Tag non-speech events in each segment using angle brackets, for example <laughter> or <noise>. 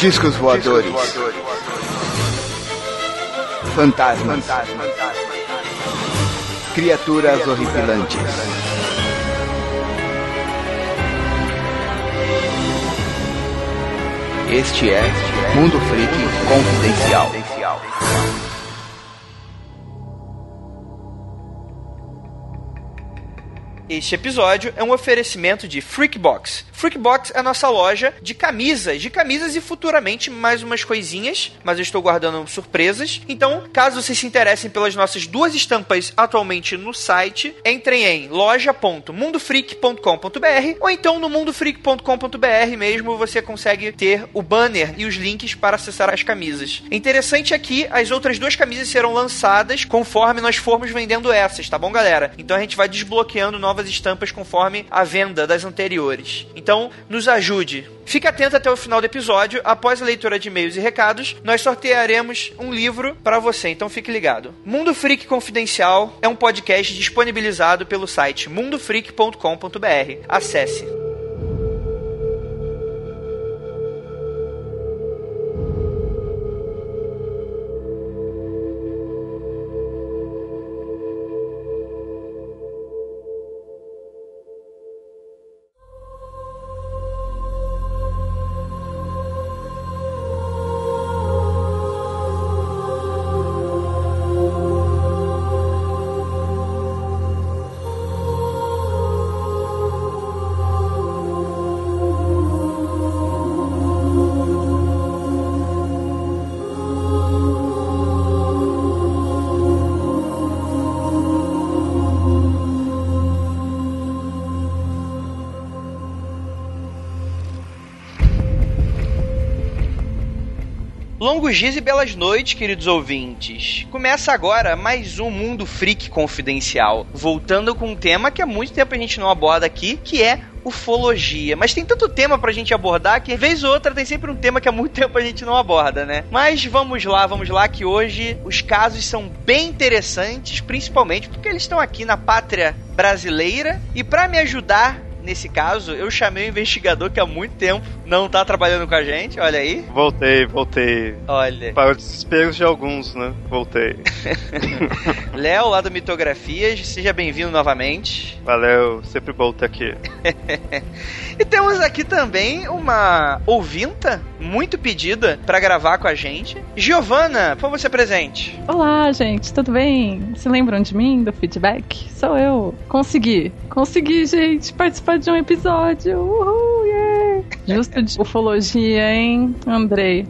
Discos voadores. Fantasmas. Criaturas horripilantes. Este é Mundo Freak Confidencial. Este episódio é um oferecimento de Freakbox. Freakbox é a nossa loja de camisas, de camisas e futuramente mais umas coisinhas, mas eu estou guardando surpresas. Então, caso vocês se interessem pelas nossas duas estampas atualmente no site, entrem em loja.mundofreak.com.br ou então no mundofreak.com.br mesmo você consegue ter o banner e os links para acessar as camisas. Interessante é que as outras duas camisas serão lançadas conforme nós formos vendendo essas, tá bom, galera? Então a gente vai desbloqueando novas novas estampas conforme a venda das anteriores. Então, nos ajude. Fique atento até o final do episódio. Após a leitura de e-mails e recados, nós sortearemos um livro para você, então fique ligado. Mundo Freak Confidencial é um podcast disponibilizado pelo site mundofreak.com.br. Acesse. Longos dias e belas noites, queridos ouvintes. Começa agora mais um Mundo Freak Confidencial, voltando com um tema que há muito tempo a gente não aborda aqui, que é ufologia. Mas tem tanto tema pra gente abordar que, vez ou outra, tem sempre um tema que há muito <laughs> tempo a gente não aborda, né? Mas vamos lá, vamos lá, que hoje os casos são bem interessantes, principalmente porque eles estão aqui na pátria brasileira. E para me ajudar nesse caso, eu chamei o investigador que há muito tempo não tá trabalhando com a gente, olha aí. Voltei, voltei. Olha. Para os desesperos de alguns, né? Voltei. <laughs> Léo, lá do Mitografias, seja bem-vindo novamente. Valeu, sempre bom estar aqui. <laughs> e temos aqui também uma ouvinta muito pedida para gravar com a gente. Giovana, por você presente. Olá, gente, tudo bem? Se lembram de mim, do feedback? Sou eu. Consegui. Consegui, gente, participar de um episódio. Uhul, yeah! Justo de ufologia, hein, Andrei?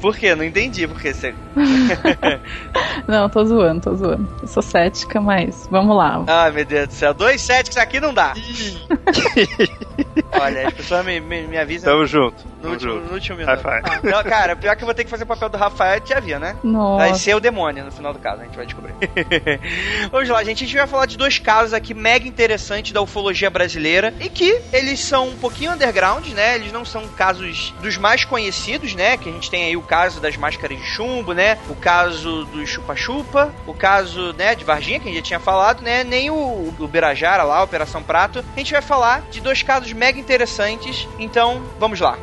Por quê? Não entendi porque você. <laughs> não, tô zoando, tô zoando. Eu sou cética, mas vamos lá. Ah, meu Deus do céu. Dois céticos aqui não dá. <laughs> Olha, as pessoas me, me, me avisam. Tamo junto. No, último, no último minuto. Ah, não, cara, pior que eu vou ter que fazer o papel do Rafael, já havia, né? Nossa. Vai ser o demônio no final do caso, a gente vai descobrir. <laughs> Vamos lá, gente. A gente vai falar de dois casos aqui mega interessantes da ufologia brasileira e que eles são um pouquinho underground, né? Eles não são casos dos mais conhecidos, né? Que a gente tem aí o caso das máscaras de chumbo, né? O caso do chupa-chupa, o caso, né, de Varginha, que a gente já tinha falado, né? Nem o, o Birajara lá, Operação Prato. A gente vai falar de dois casos mega interessantes. Então, vamos lá.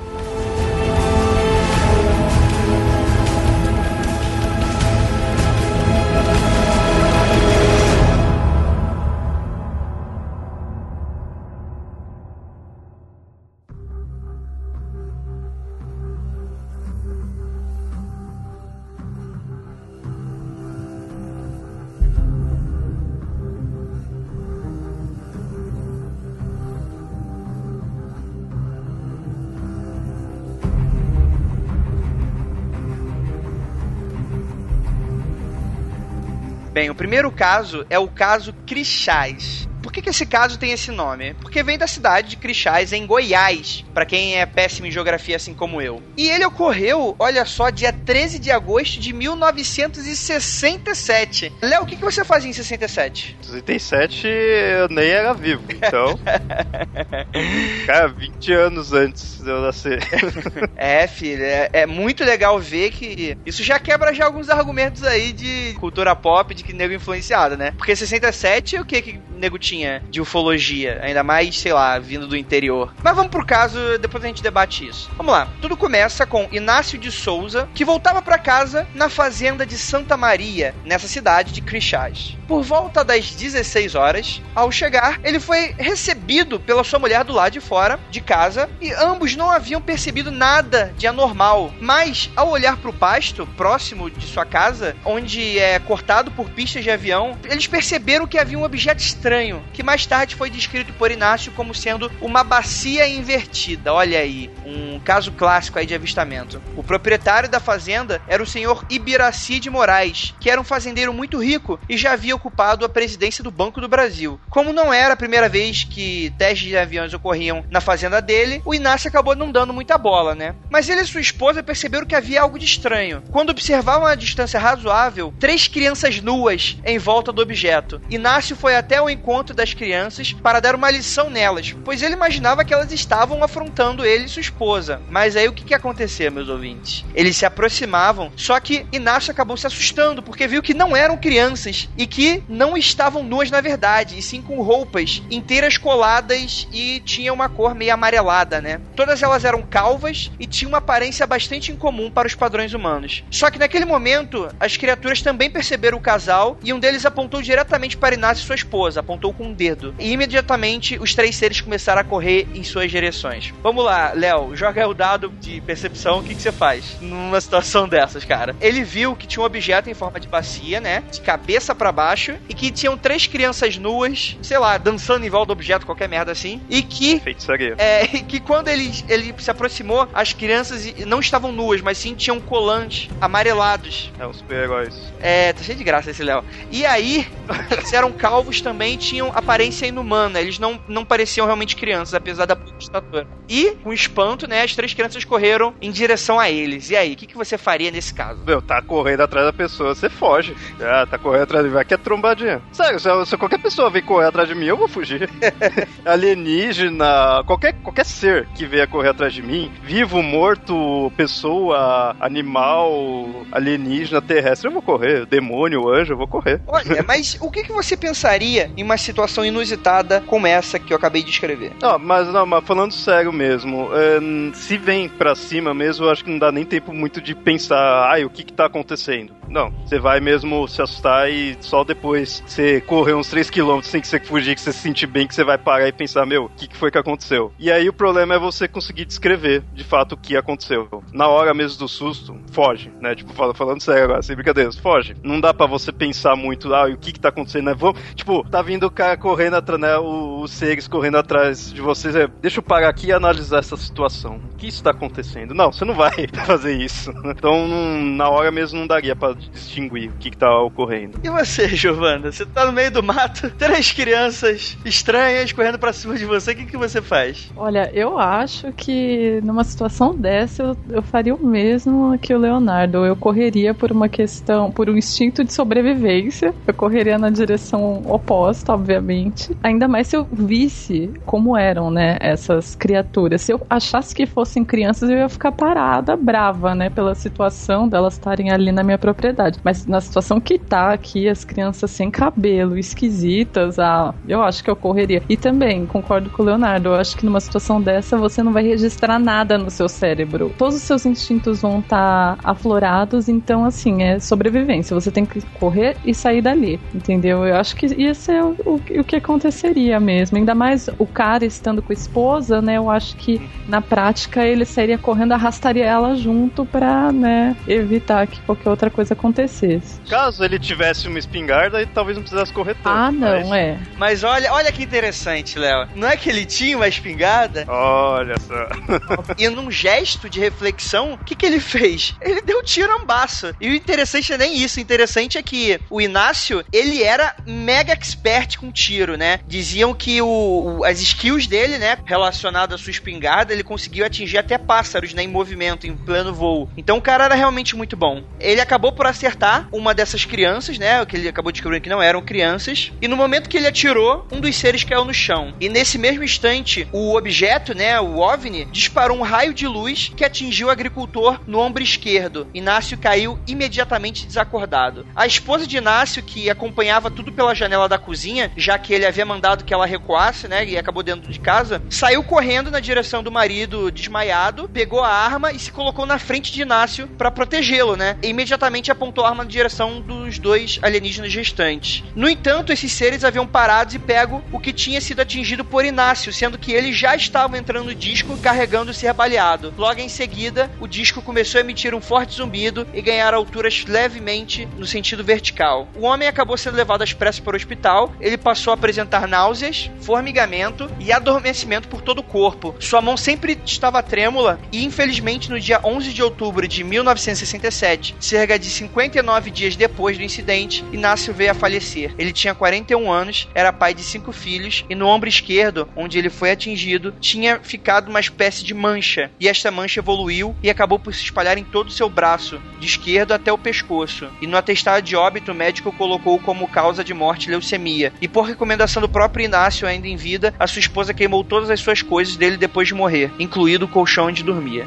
Bem, o primeiro caso é o caso Crixás. Por que, que esse caso tem esse nome? Porque vem da cidade de Crixás, em Goiás, para quem é péssimo em geografia assim como eu. E ele ocorreu, olha só, dia 13 de agosto de 1967. Léo, o que, que você fazia em 67? 67 eu nem era vivo, então. <laughs> cara, 20 anos antes de eu nascer. <laughs> é, filho, é, é, muito legal ver que isso já quebra já alguns argumentos aí de cultura pop, de que nego influenciado, né? Porque 67 é o que? Nego tinha de ufologia, ainda mais, sei lá, vindo do interior. Mas vamos pro caso, depois a gente debate isso. Vamos lá. Tudo começa com Inácio de Souza, que voltava para casa na fazenda de Santa Maria, nessa cidade de Crixás. Por volta das 16 horas, ao chegar, ele foi recebido pela sua mulher do lado de fora de casa e ambos não haviam percebido nada de anormal. Mas, ao olhar para o pasto próximo de sua casa, onde é cortado por pistas de avião, eles perceberam que havia um objeto estranho, que mais tarde foi descrito por Inácio como sendo uma bacia invertida. Olha aí, um caso clássico aí de avistamento. O proprietário da fazenda era o senhor Ibiraci de Moraes, que era um fazendeiro muito rico e já havia ocupado a presidência do Banco do Brasil. Como não era a primeira vez que testes de aviões ocorriam na fazenda dele, o Inácio acabou não dando muita bola, né? Mas ele e sua esposa perceberam que havia algo de estranho. Quando observavam a distância razoável, três crianças nuas em volta do objeto. Inácio foi até o encontro das crianças para dar uma lição nelas, pois ele imaginava que elas estavam afrontando ele e sua esposa. Mas aí o que, que aconteceu, meus ouvintes? Eles se aproximavam, só que Inácio acabou se assustando porque viu que não eram crianças e que não estavam nuas na verdade, e sim com roupas inteiras coladas e tinha uma cor meio amarelada, né? Todas elas eram calvas e tinham uma aparência bastante incomum para os padrões humanos. Só que naquele momento, as criaturas também perceberam o casal e um deles apontou diretamente para Inácio e sua esposa, apontou com um dedo. E imediatamente os três seres começaram a correr em suas direções. Vamos lá, Léo, joga o dado de percepção, o que, que você faz numa situação <laughs> dessas, cara? Ele viu que tinha um objeto em forma de bacia, né? De cabeça para baixo e que tinham três crianças nuas, sei lá, dançando em volta do objeto, qualquer merda assim, e que. Feitiçaria. É, <laughs> que quando ele, ele se aproximou, as crianças não estavam nuas, mas sim tinham colantes amarelados. É, os super-heróis. É, tá cheio de graça esse Léo. E aí, <laughs> eles eram calvos também, tinham aparência inumana, eles não, não pareciam realmente crianças, apesar da estatura. E, com espanto, né, as três crianças correram em direção a eles. E aí, o que, que você faria nesse caso? Meu, tá correndo atrás da pessoa, você foge. Ah, tá correndo atrás de vai que é trombadinha. Sério, se, se, qualquer pessoa vir correr atrás de mim, eu vou fugir. <laughs> Alienígena, qualquer, qualquer ser que venha correr atrás de mim, vivo, morto, pessoa, animal, alienígena, terrestre, eu vou correr. Demônio, anjo, eu vou correr. Olha, mas o que, que você pensaria em uma situação inusitada como essa que eu acabei de escrever? Não, mas, não, mas falando sério mesmo, é, se vem pra cima mesmo, eu acho que não dá nem tempo muito de pensar, ai, o que que tá acontecendo? Não, você vai mesmo se assustar e só depois você correr uns 3km sem que você fugir, que você se sentir bem, que você vai parar e pensar, meu, o que, que foi que aconteceu? E aí o problema é você conseguir descrever de fato o que aconteceu. Na hora mesmo do susto, foge, né? Tipo, falando sério agora, sem brincadeiras, foge. Não dá para você pensar muito, ah, o que que tá acontecendo, né? Vamos, tipo, tá vindo o cara correndo atrás, né? Os seres correndo atrás de vocês. É, deixa eu parar aqui e analisar essa situação. O que isso tá acontecendo? Não, você não vai <laughs> fazer isso. Então, na hora mesmo não daria para distinguir o que, que tá ocorrendo. E você, Giovana? Você tá no meio do mato, <laughs> três crianças estranhas correndo pra cima de você, o que, que você faz? Olha, eu acho que numa situação dessa eu, eu faria o mesmo que o Leonardo. Eu correria por uma questão, por um instinto de sobrevivência. Eu correria na direção oposta, obviamente. Ainda mais se eu visse como eram, né, essas criaturas. Se eu achasse que fossem crianças, eu ia ficar parada, brava, né, pela situação delas estarem ali na minha propriedade. Mas na situação que tá aqui, as crianças sem cabelo, esquisitas, ah, eu acho que eu correria. E também, concordo com o Leonardo, eu acho que numa situação dessa você não vai registrar nada no seu cérebro. Todos os seus instintos vão estar tá aflorados, então assim, é sobrevivência. Você tem que correr e sair dali, entendeu? Eu acho que ia ser o, o, o que aconteceria mesmo. Ainda mais o cara estando com a esposa, né? Eu acho que na prática ele sairia correndo, arrastaria ela junto pra, né, evitar que qualquer outra coisa acontecesse. Caso ele tivesse uma espingarda, ele talvez não precisasse correr tanto. Ah, não, mas... é. Mas olha, olha que interessante, Léo. Não é que ele tinha uma espingarda? Olha só. <laughs> e num gesto de reflexão, o que, que ele fez? Ele deu tirambaço. E o interessante é nem isso. O interessante é que o Inácio, ele era mega expert com tiro, né? Diziam que o, o as skills dele, né, relacionado à sua espingarda, ele conseguiu atingir até pássaros, né, em movimento, em pleno voo. Então o cara era realmente muito bom. Ele acabou por acertar uma dessas crianças, né, que ele acabou descobrindo que não eram crianças, e no momento que ele atirou, um dos seres caiu no chão. E nesse mesmo instante, o objeto, né, o OVNI, disparou um raio de luz que atingiu o agricultor no ombro esquerdo. Inácio caiu imediatamente desacordado. A esposa de Inácio, que acompanhava tudo pela janela da cozinha, já que ele havia mandado que ela recuasse, né? E acabou dentro de casa. Saiu correndo na direção do marido desmaiado, pegou a arma e se colocou na frente de Inácio para protegê-lo, né? E imediatamente apontou a arma na direção dos dois alienígenas restantes. No entanto, esses seres haviam parado e pego o que tinha sido atingido por Inácio, sendo que ele já estava entrando no disco carregando o ser baleado. Logo em seguida, o disco começou a emitir um forte zumbido e ganhar alturas levemente no sentido vertical. O homem acabou sendo levado às pressas para o hospital. Ele passou a apresentar náuseas, formigamento e adormecimento por todo o corpo. Sua mão sempre estava trêmula e, infelizmente, no dia 11 de outubro de 1967, cerca de 59 dias depois do incidente, Inácio veio a falecer. Ele tinha 41 anos, era pai de cinco filhos e no ombro esquerdo, onde ele foi atingido, tinha ficado uma espécie de mancha. E esta mancha evoluiu e acabou por se espalhar em todo o seu braço, de esquerdo até o pescoço. E no atestado de óbito, o médico colocou como causa de morte leucemia. E por recomendação do próprio Inácio, ainda em vida, a sua esposa queimou todas as suas coisas dele depois de morrer, incluído o colchão onde dormia.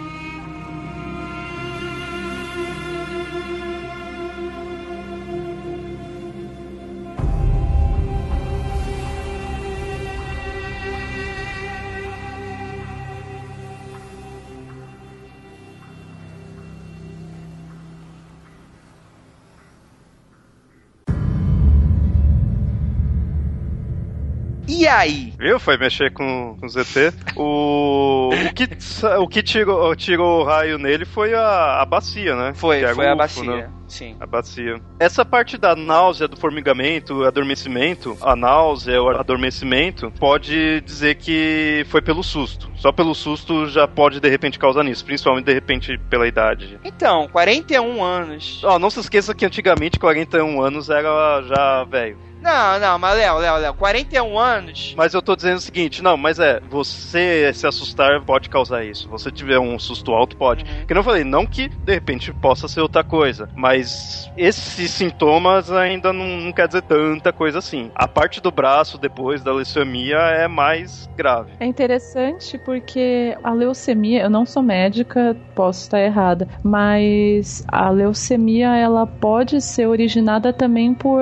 E aí? Viu? Foi mexer com, com o ZT. O, o que, o que tirou, tirou o raio nele foi a, a bacia, né? Foi, foi a UFO, bacia. né? Sim. A bacia. Essa parte da náusea, do formigamento, adormecimento, a náusea, o adormecimento, pode dizer que foi pelo susto. Só pelo susto já pode de repente causar nisso, principalmente de repente pela idade. Então, 41 anos. Ó, não se esqueça que antigamente 41 anos era já velho. Não, não, mas Léo, Léo, Léo, 41 anos. Mas eu tô dizendo o seguinte, não, mas é, você se assustar pode causar isso. Você tiver um susto alto, pode. Que não falei, não que de repente possa ser outra coisa, mas esses sintomas ainda não, não quer dizer tanta coisa assim. A parte do braço depois da leucemia é mais grave. É interessante porque a leucemia, eu não sou médica, posso estar errada, mas a leucemia ela pode ser originada também por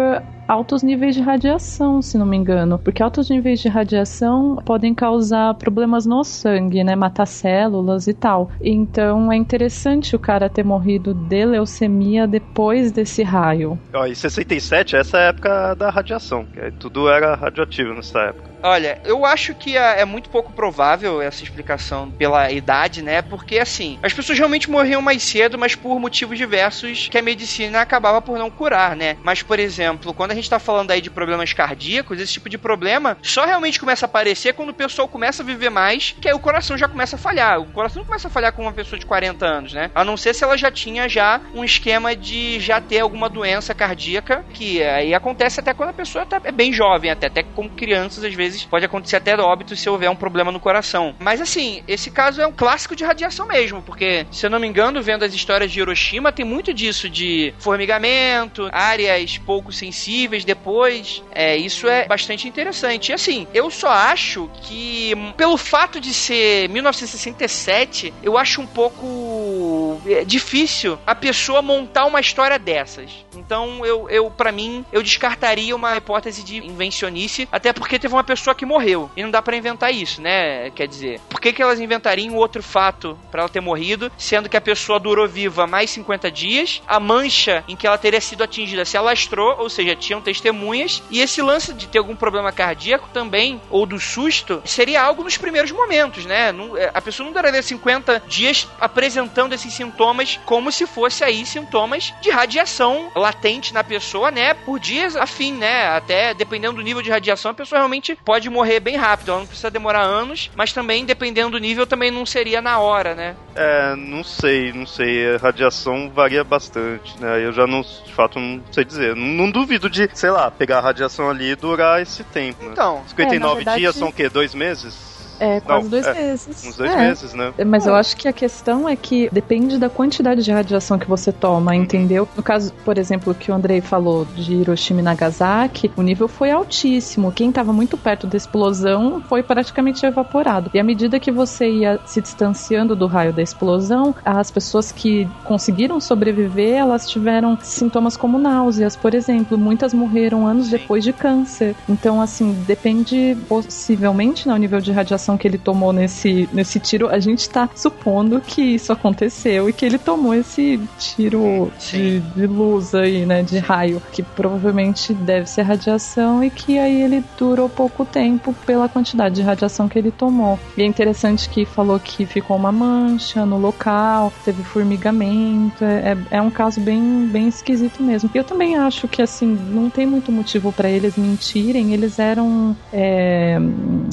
altos níveis de radiação, se não me engano, porque altos níveis de radiação podem causar problemas no sangue, né, matar células e tal. Então é interessante o cara ter morrido de leucemia depois desse raio. Ó, e 67, essa é a época da radiação, que tudo era radioativo nessa época. Olha, eu acho que é é muito pouco provável essa explicação pela idade, né? Porque assim, as pessoas realmente morriam mais cedo, mas por motivos diversos que a medicina acabava por não curar, né? Mas, por exemplo, quando a gente tá falando aí de problemas cardíacos, esse tipo de problema só realmente começa a aparecer quando o pessoal começa a viver mais, que aí o coração já começa a falhar. O coração não começa a falhar com uma pessoa de 40 anos, né? A não ser se ela já tinha já um esquema de já ter alguma doença cardíaca, que aí acontece até quando a pessoa tá, é bem jovem, até, até como crianças, às vezes, pode acontecer até óbito se houver um problema no coração. Mas assim, esse caso é um clássico de radiação mesmo, porque, se eu não me engano, vendo as histórias de Hiroshima, tem muito disso de formigamento, áreas pouco sensíveis depois. É, isso é bastante interessante. E assim, eu só acho que, pelo fato de ser 1967, eu acho um pouco é, difícil a pessoa montar uma história dessas. Então, eu, eu para mim, eu descartaria uma hipótese de invencionice, até porque teve uma pessoa que morreu. E não dá pra inventar isso, né? Quer dizer, por que, que elas inventariam outro fato para ela ter morrido, sendo que a pessoa durou viva mais 50 dias, a mancha em que ela teria sido atingida se alastrou, ou seja, tinham testemunhas, e esse lance de ter algum problema cardíaco também, ou do susto, seria algo nos primeiros momentos, né? É, A pessoa não duraria 50 dias apresentando esses sintomas como se fosse aí sintomas de radiação latente na pessoa, né? Por dias a fim, né? Até dependendo do nível de radiação, a pessoa realmente pode morrer bem rápido. Ela não precisa demorar anos, mas também, dependendo do nível, também não seria na hora, né? É, não sei, não sei. A radiação varia bastante, né? Eu já não, de fato, não sei dizer. Não, não duvido de, sei lá, pegar a radiação ali e durar esse tempo, né? Então, 59 É, verdade- dias são o quê? Dois meses? É, quase Não, dois é, meses. Uns dois É. meses, né? É, Mas eu acho que a questão é que depende da quantidade de radiação que você toma, entendeu? No caso, por exemplo, que o Andrei falou de Hiroshima e Nagasaki, o nível foi altíssimo. Quem estava muito perto da explosão foi praticamente evaporado. E à medida que você ia se distanciando do raio da explosão, as pessoas que conseguiram sobreviver, elas tiveram sintomas como náuseas, por exemplo. Muitas morreram anos depois de câncer. Então, assim, depende possivelmente no nível de radiação que ele tomou nesse, nesse tiro. A gente tá supondo que isso aconteceu e que ele tomou esse tiro de, de luz aí, né? De raio, que provavelmente deve ser radiação e que aí ele durou pouco tempo pela quantidade de radiação que ele tomou. E é interessante que falou que ficou uma mancha no local, teve formigamento. É, é, é um caso bem, bem esquisito mesmo. E eu também acho que, assim, não tem muito motivo para eles mentirem. Eles eram. É,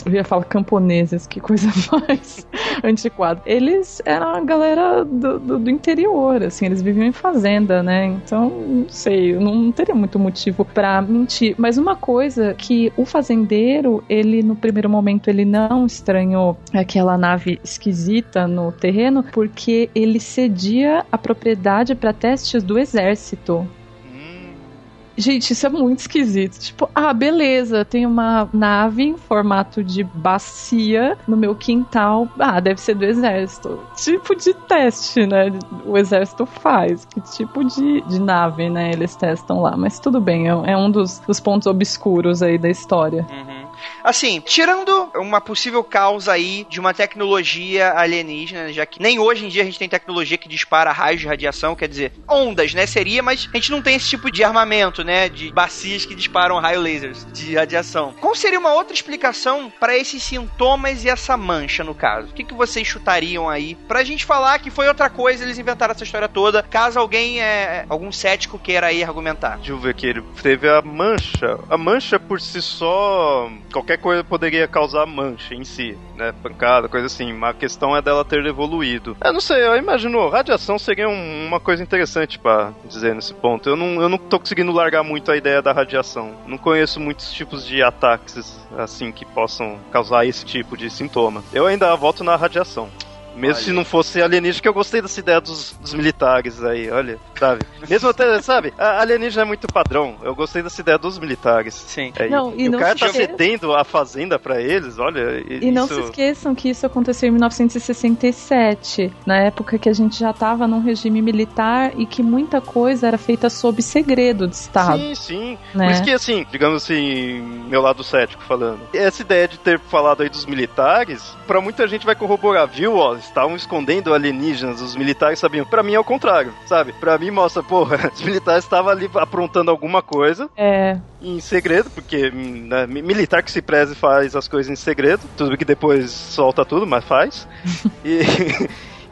eu ia falar camponeses, que coisa <laughs> mais antiquada. Eles eram a galera do, do, do interior, assim, eles viviam em fazenda, né? Então, não sei, não teria muito motivo para mentir. Mas uma coisa que o fazendeiro, ele no primeiro momento ele não estranhou aquela nave esquisita no terreno, porque ele cedia a propriedade para testes do exército. Gente, isso é muito esquisito. Tipo, ah, beleza, tem uma nave em formato de bacia no meu quintal. Ah, deve ser do exército. Tipo de teste, né? O exército faz. Que tipo de, de nave, né? Eles testam lá. Mas tudo bem, é, é um dos, dos pontos obscuros aí da história. Uhum. Assim, tirando uma possível causa aí de uma tecnologia alienígena, já que nem hoje em dia a gente tem tecnologia que dispara raios de radiação, quer dizer, ondas, né? Seria, mas a gente não tem esse tipo de armamento, né? De bacias que disparam raio lasers de radiação. Qual seria uma outra explicação para esses sintomas e essa mancha, no caso? O que, que vocês chutariam aí pra gente falar que foi outra coisa, eles inventaram essa história toda, caso alguém, é, algum cético queira aí argumentar? Deixa eu ver aqui, ele teve a mancha. A mancha por si só, qualquer coisa poderia causar mancha em si, né? Pancada, coisa assim. Mas a questão é dela ter evoluído. Eu não sei, eu imagino, radiação seria um- uma coisa interessante pra dizer nesse ponto. Eu não, eu não tô conseguindo largar muito a ideia da radiação. Não conheço muitos tipos de ataques, assim, que possam causar esse tipo de sintoma. Eu ainda voto na radiação. Mesmo Olha. se não fosse alienígena, que eu gostei dessa ideia dos, dos militares aí, olha, sabe? <laughs> Mesmo até, sabe, a alienígena é muito padrão. Eu gostei dessa ideia dos militares. Sim. É, Não, e o não cara se tá esqueça- cedendo a fazenda pra eles, olha. E não se esqueçam que isso aconteceu em 1967, na época que a gente já estava num regime militar e que muita coisa era feita sob segredo de Estado. Sim, sim. Né? Por isso que, assim, digamos assim, meu lado cético falando. Essa ideia de ter falado aí dos militares, pra muita gente vai corroborar, viu? Ó, estavam escondendo alienígenas, os militares sabiam. Pra mim é o contrário, sabe? Pra mim mostra, porra, <laughs> os militares estavam ali aprontando alguma coisa É, em segredo, porque né, mi- militar que se preze faz as coisas em segredo. Tudo que depois solta tudo, mas faz. <laughs> e.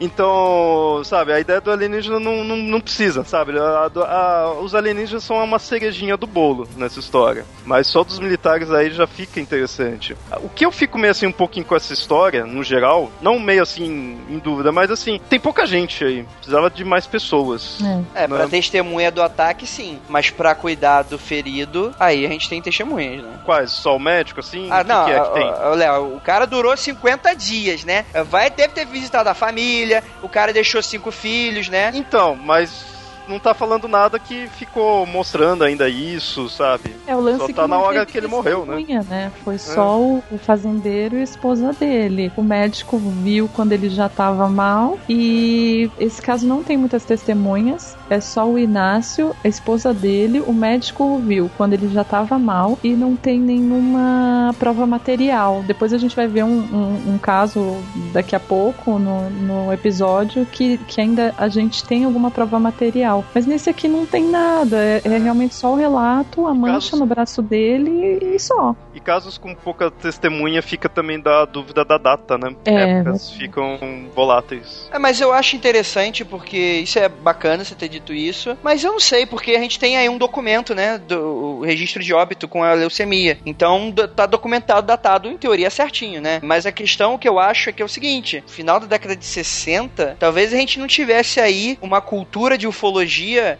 Então, sabe, a ideia do alienígena não, não, não precisa, sabe? A- a- a- os alienígenas são uma cerejinha do bolo nessa história. Mas só dos militares aí já fica interessante. O que eu fico meio assim um pouquinho com essa história, no geral, não meio assim em dúvida, mas assim, tem pouca gente aí. Precisava de mais pessoas. é. É, pra Não. testemunha do ataque, sim. Mas pra cuidar do ferido, aí a gente tem testemunhas, né? Quais? Só o médico, assim? Ah, o que não, que é que tem? Léo, o cara durou 50 dias, né? Vai, deve ter visitado a família, o cara deixou cinco filhos, né? Então, mas não tá falando nada que ficou mostrando ainda isso, sabe? É o lance Só que tá na não hora que ele morreu, né? né? Foi só o o fazendeiro e a esposa dele. O médico viu quando ele já tava mal e esse caso não tem muitas testemunhas. É só o Inácio, a esposa dele, o médico viu quando ele já tava mal e não tem nenhuma prova material. Depois a gente vai ver um, um- um caso daqui a pouco no, no episódio que, que ainda a gente tem alguma prova material. Mas nesse aqui não tem nada. É, é realmente só o relato, a mancha Casos- no braço dele e só. E casos com pouca testemunha fica também da dúvida da data, né? É, Épocas ficam voláteis. É, mas eu acho interessante porque isso é bacana você ter dito isso, mas eu não sei, porque a gente tem aí um documento, né, do o registro de óbito com a leucemia. Então tá documentado, datado em teoria certinho, né? Mas a questão que eu acho é que é o seguinte, final da década de 60, talvez a gente não tivesse aí uma cultura de ufologia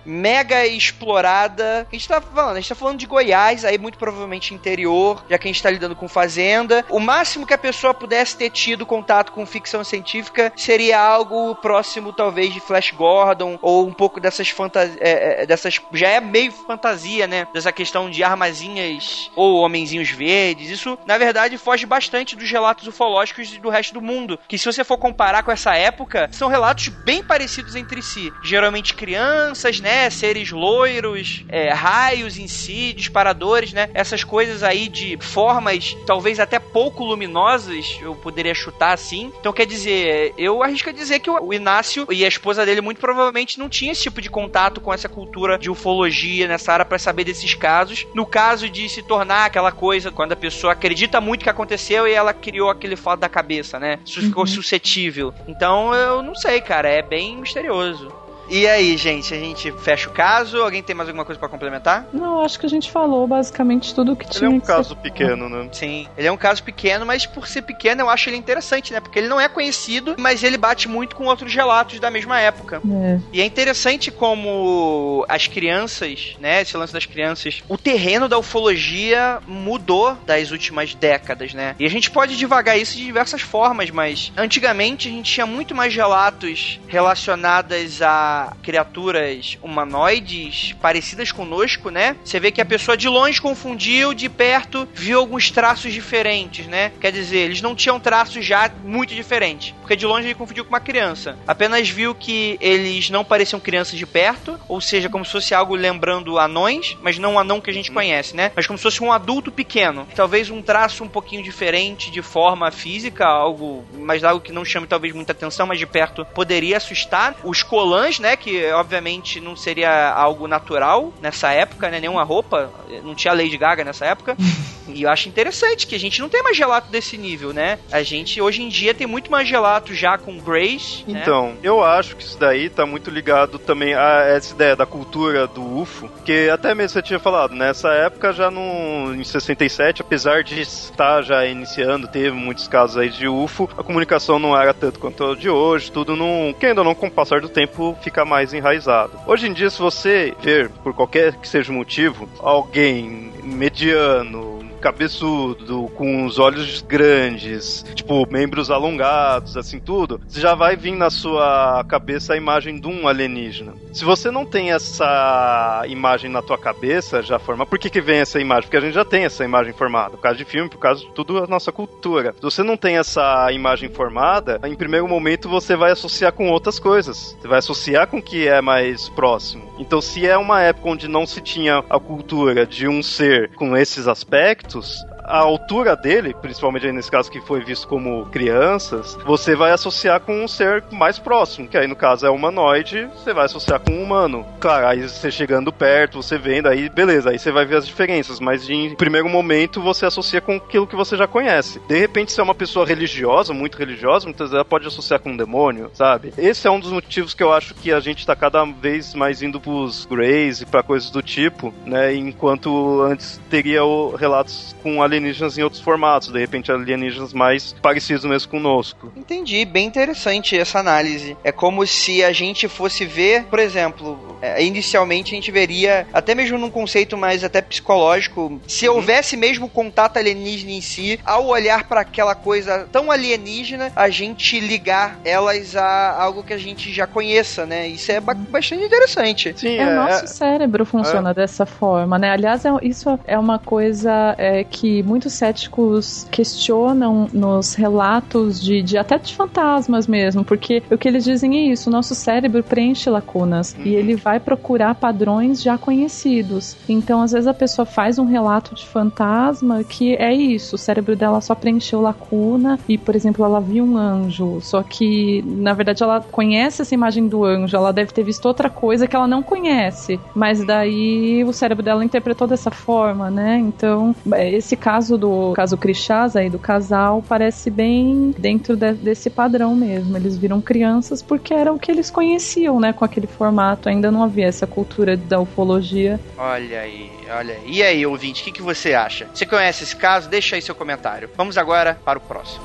mega explorada. A gente tá falando, a gente tá falando de Goiás, aí muito provavelmente interior, já que a gente tá lidando com fazenda. O máximo que a pessoa pudesse ter tido contato com ficção científica seria algo próximo, talvez, de Flash Gordon, ou um pouco dessas fantasias. É, é, dessas. Já é meio fantasia, né? Dessa questão de armazinhas ou homenzinhos verdes. Isso, na verdade, foge bastante dos relatos ufológicos do resto do mundo. Que se você for comparar com essa época, são relatos bem parecidos entre si. Geralmente crianças, né? Seres loiros, é, raios em si, disparadores, né? Essas coisas aí de formas talvez até pouco luminosas, eu poderia chutar assim. Então quer dizer, eu arrisco a dizer que o Inácio e a esposa dele muito provavelmente não tinham esse tipo de contato com essa cultura de ufologia nessa área para saber desses casos. No caso de se tornar aquela coisa quando a pessoa acredita muito que aconteceu e ela criou aquele fato da cabeça, né? Isso ficou uhum. suscetível. Então eu não sei, cara, é bem misterioso. E aí, gente, a gente fecha o caso? Alguém tem mais alguma coisa para complementar? Não, acho que a gente falou basicamente tudo o que ele tinha. Ele é um caso ser... pequeno, né? Sim, ele é um caso pequeno, mas por ser pequeno eu acho ele interessante, né? Porque ele não é conhecido, mas ele bate muito com outros relatos da mesma época. É. E é interessante como as crianças, né? Esse lance das crianças, o terreno da ufologia mudou das últimas décadas, né? E a gente pode devagar isso de diversas formas, mas antigamente a gente tinha muito mais relatos relacionados a criaturas humanoides parecidas conosco, né? Você vê que a pessoa de longe confundiu, de perto viu alguns traços diferentes, né? Quer dizer, eles não tinham traços já muito diferentes, porque de longe ele confundiu com uma criança. Apenas viu que eles não pareciam crianças de perto, ou seja, como se fosse algo lembrando anões, mas não um anão que a gente conhece, né? Mas como se fosse um adulto pequeno. Talvez um traço um pouquinho diferente de forma física, algo, mas algo que não chame talvez muita atenção, mas de perto poderia assustar. Os colãs, né? Que obviamente não seria algo natural nessa época, né? Nenhuma roupa, não tinha Lady Gaga nessa época. <laughs> e eu acho interessante que a gente não tem mais gelato desse nível, né? A gente hoje em dia tem muito mais gelato já com Grace. Né? Então, né? eu acho que isso daí tá muito ligado também a essa ideia da cultura do UFO, que até mesmo você tinha falado, nessa época já no, em 67, apesar de estar já iniciando, teve muitos casos aí de UFO, a comunicação não era tanto quanto a de hoje, tudo não, que ainda não com o passar do tempo fica mais enraizado. Hoje em dia, se você ver, por qualquer que seja o motivo, alguém mediano, cabeçudo, com os olhos grandes, tipo, membros alongados, assim tudo, já vai vir na sua cabeça a imagem de um alienígena. Se você não tem essa imagem na tua cabeça, já forma. Por que, que vem essa imagem? Porque a gente já tem essa imagem formada. Por causa de filme, por causa de tudo a nossa cultura. Se você não tem essa imagem formada, em primeiro momento você vai associar com outras coisas. Você vai associar com o que é mais próximo. Então, se é uma época onde não se tinha a cultura de um ser com esses aspectos, status a altura dele, principalmente nesse caso que foi visto como crianças, você vai associar com um ser mais próximo, que aí no caso é humanoide, você vai associar com um humano. Claro, aí você chegando perto, você vendo, aí beleza, aí você vai ver as diferenças, mas em primeiro momento você associa com aquilo que você já conhece. De repente, se é uma pessoa religiosa, muito religiosa, muitas vezes ela pode associar com um demônio, sabe? Esse é um dos motivos que eu acho que a gente tá cada vez mais indo pros Greys e pra coisas do tipo, né? Enquanto antes teria relatos com alienígenas alienígenas em outros formatos, de repente alienígenas mais parecidos mesmo conosco. Entendi, bem interessante essa análise. É como se a gente fosse ver, por exemplo, é, inicialmente a gente veria, até mesmo num conceito mais até psicológico, se uhum. houvesse mesmo contato alienígena em si, ao olhar para aquela coisa tão alienígena, a gente ligar elas a algo que a gente já conheça, né? Isso é bastante interessante. Sim, é, é o nosso é, cérebro funciona é. dessa forma, né? Aliás, é, isso é uma coisa é, que muitos céticos questionam nos relatos de, de, até de fantasmas mesmo, porque o que eles dizem é isso: o nosso cérebro preenche lacunas uhum. e ele vai procurar padrões já conhecidos. Então, às vezes a pessoa faz um relato de fantasma que é isso: o cérebro dela só preencheu lacuna e, por exemplo, ela viu um anjo, só que na verdade ela conhece essa imagem do anjo, ela deve ter visto outra coisa que ela não conhece, mas daí o cérebro dela interpretou dessa forma, né? Então, é, esse caso caso do caso Crixás aí do casal parece bem dentro de, desse padrão mesmo. Eles viram crianças porque era o que eles conheciam, né, com aquele formato. Ainda não havia essa cultura da ufologia. Olha aí, olha aí. E aí, ouvinte, o que, que você acha? Você conhece esse caso? Deixa aí seu comentário. Vamos agora para o próximo.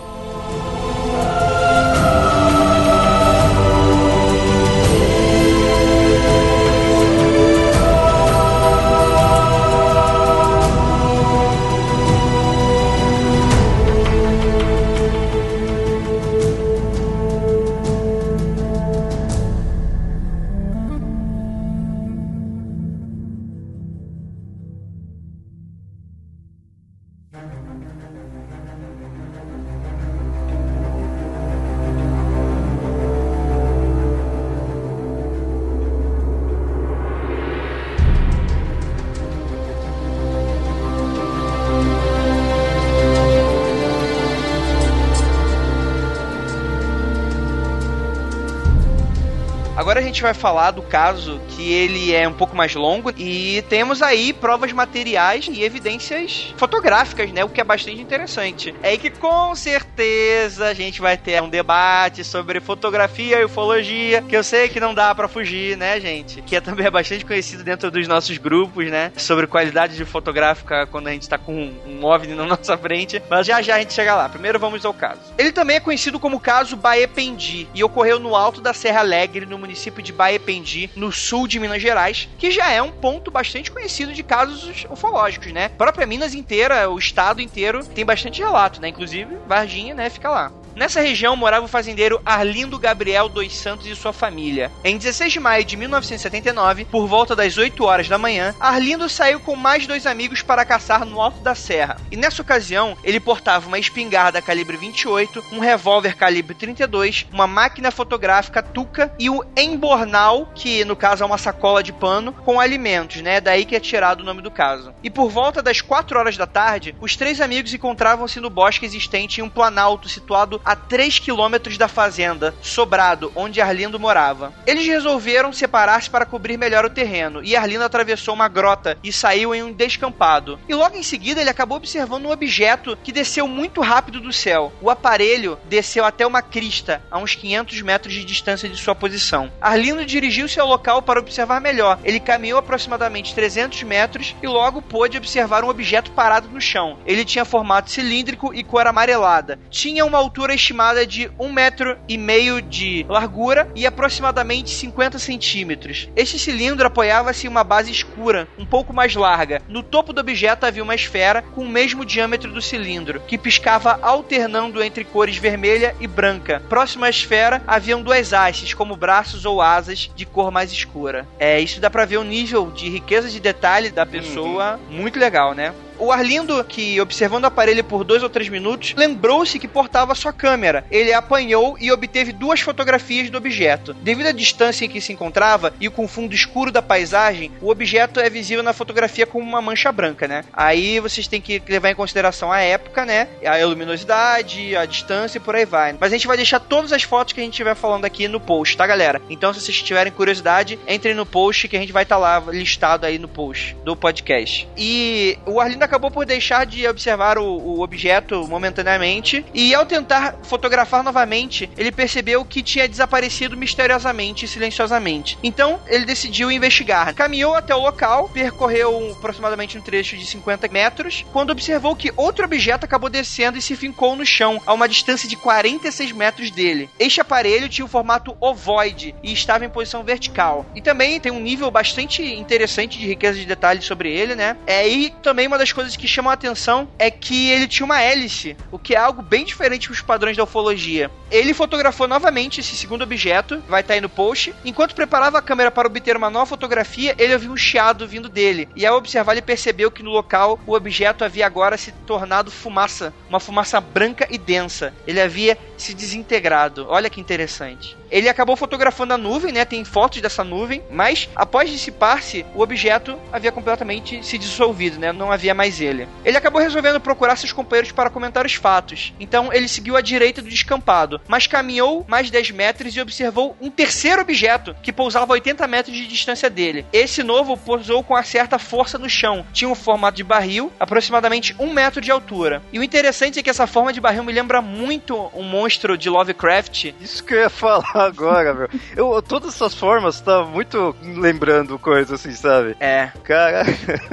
Gente vai falar do caso que ele é um pouco mais longo e temos aí provas materiais e evidências fotográficas, né? O que é bastante interessante. É que com certeza a gente vai ter um debate sobre fotografia e ufologia, que eu sei que não dá para fugir, né, gente? Que é também é bastante conhecido dentro dos nossos grupos, né? Sobre qualidade de fotográfica quando a gente tá com um OVNI na <laughs> nossa frente. Mas já já a gente chega lá. Primeiro vamos ao caso. Ele também é conhecido como caso Baependi e ocorreu no alto da Serra Alegre, no município de Baependi, no sul de Minas Gerais, que já é um ponto bastante conhecido de casos ufológicos, né? A própria Minas inteira, o estado inteiro, tem bastante relato, né? Inclusive, Varginha, né, fica lá. Nessa região morava o fazendeiro Arlindo Gabriel dos Santos e sua família. Em 16 de maio de 1979, por volta das 8 horas da manhã, Arlindo saiu com mais dois amigos para caçar no alto da serra. E nessa ocasião, ele portava uma espingarda calibre 28, um revólver calibre 32, uma máquina fotográfica Tuca e o embornal, que no caso é uma sacola de pano, com alimentos, né? Daí que é tirado o nome do caso. E por volta das 4 horas da tarde, os três amigos encontravam-se no bosque existente em um planalto situado a 3 quilômetros da fazenda, Sobrado, onde Arlindo morava. Eles resolveram separar-se para cobrir melhor o terreno, e Arlindo atravessou uma grota e saiu em um descampado. E logo em seguida ele acabou observando um objeto que desceu muito rápido do céu. O aparelho desceu até uma crista, a uns 500 metros de distância de sua posição. Arlindo dirigiu-se ao local para observar melhor. Ele caminhou aproximadamente 300 metros e logo pôde observar um objeto parado no chão. Ele tinha formato cilíndrico e cor amarelada. Tinha uma altura estimada de um metro e meio de largura e aproximadamente 50 centímetros. Este cilindro apoiava-se em uma base escura, um pouco mais larga. No topo do objeto havia uma esfera com o mesmo diâmetro do cilindro, que piscava alternando entre cores vermelha e branca. Próximo à esfera haviam duas hastes, como braços ou asas de cor mais escura. É, isso dá pra ver o nível de riqueza de detalhe da pessoa, muito legal, né? O Arlindo, que observando o aparelho por dois ou três minutos, lembrou-se que portava sua câmera. Ele apanhou e obteve duas fotografias do objeto. Devido à distância em que se encontrava e com o fundo escuro da paisagem, o objeto é visível na fotografia como uma mancha branca, né? Aí vocês têm que levar em consideração a época, né? A luminosidade, a distância e por aí vai. Mas a gente vai deixar todas as fotos que a gente estiver falando aqui no post, tá, galera? Então, se vocês tiverem curiosidade, entrem no post que a gente vai estar tá lá listado aí no post do podcast. E o Arlindo acabou por deixar de observar o, o, objeto momentaneamente e ao tentar fotografar novamente, ele percebeu que tinha desaparecido misteriosamente e silenciosamente. Então, ele decidiu investigar. Caminhou até o local, percorreu aproximadamente um trecho de 50 metros, quando observou que outro objeto acabou descendo e se fincou no chão, a uma distância de 46 metros dele. Este aparelho tinha o formato ovoide e estava em posição vertical. E também tem um nível bastante interessante de riqueza de detalhes sobre ele, né? É, e também uma das coisas que chamam a atenção é que ele tinha uma hélice, o que é algo bem diferente dos padrões da ufologia. Ele fotografou novamente esse segundo objeto, vai estar aí no post. Enquanto preparava a câmera para obter uma nova fotografia, ele ouviu um chiado vindo dele. E ao observar, ele percebeu que no local o objeto havia agora se tornado fumaça, uma fumaça branca e densa. Ele havia se desintegrado. Olha que interessante. Ele acabou fotografando a nuvem, né? Tem fotos dessa nuvem, mas após dissipar-se, o objeto havia completamente se dissolvido, né? Não havia mais ele. Ele acabou resolvendo procurar seus companheiros para comentar os fatos. Então ele seguiu à direita do descampado, mas caminhou mais 10 metros e observou um terceiro objeto que pousava a 80 metros de distância dele. Esse novo pousou com uma certa força no chão. Tinha um formato de barril, aproximadamente um metro de altura. E o interessante é que essa forma de barril me lembra muito um monstro de Lovecraft. Isso que eu ia falar agora, meu. Eu, todas essas formas tá muito lembrando coisa assim, sabe? É. Cara.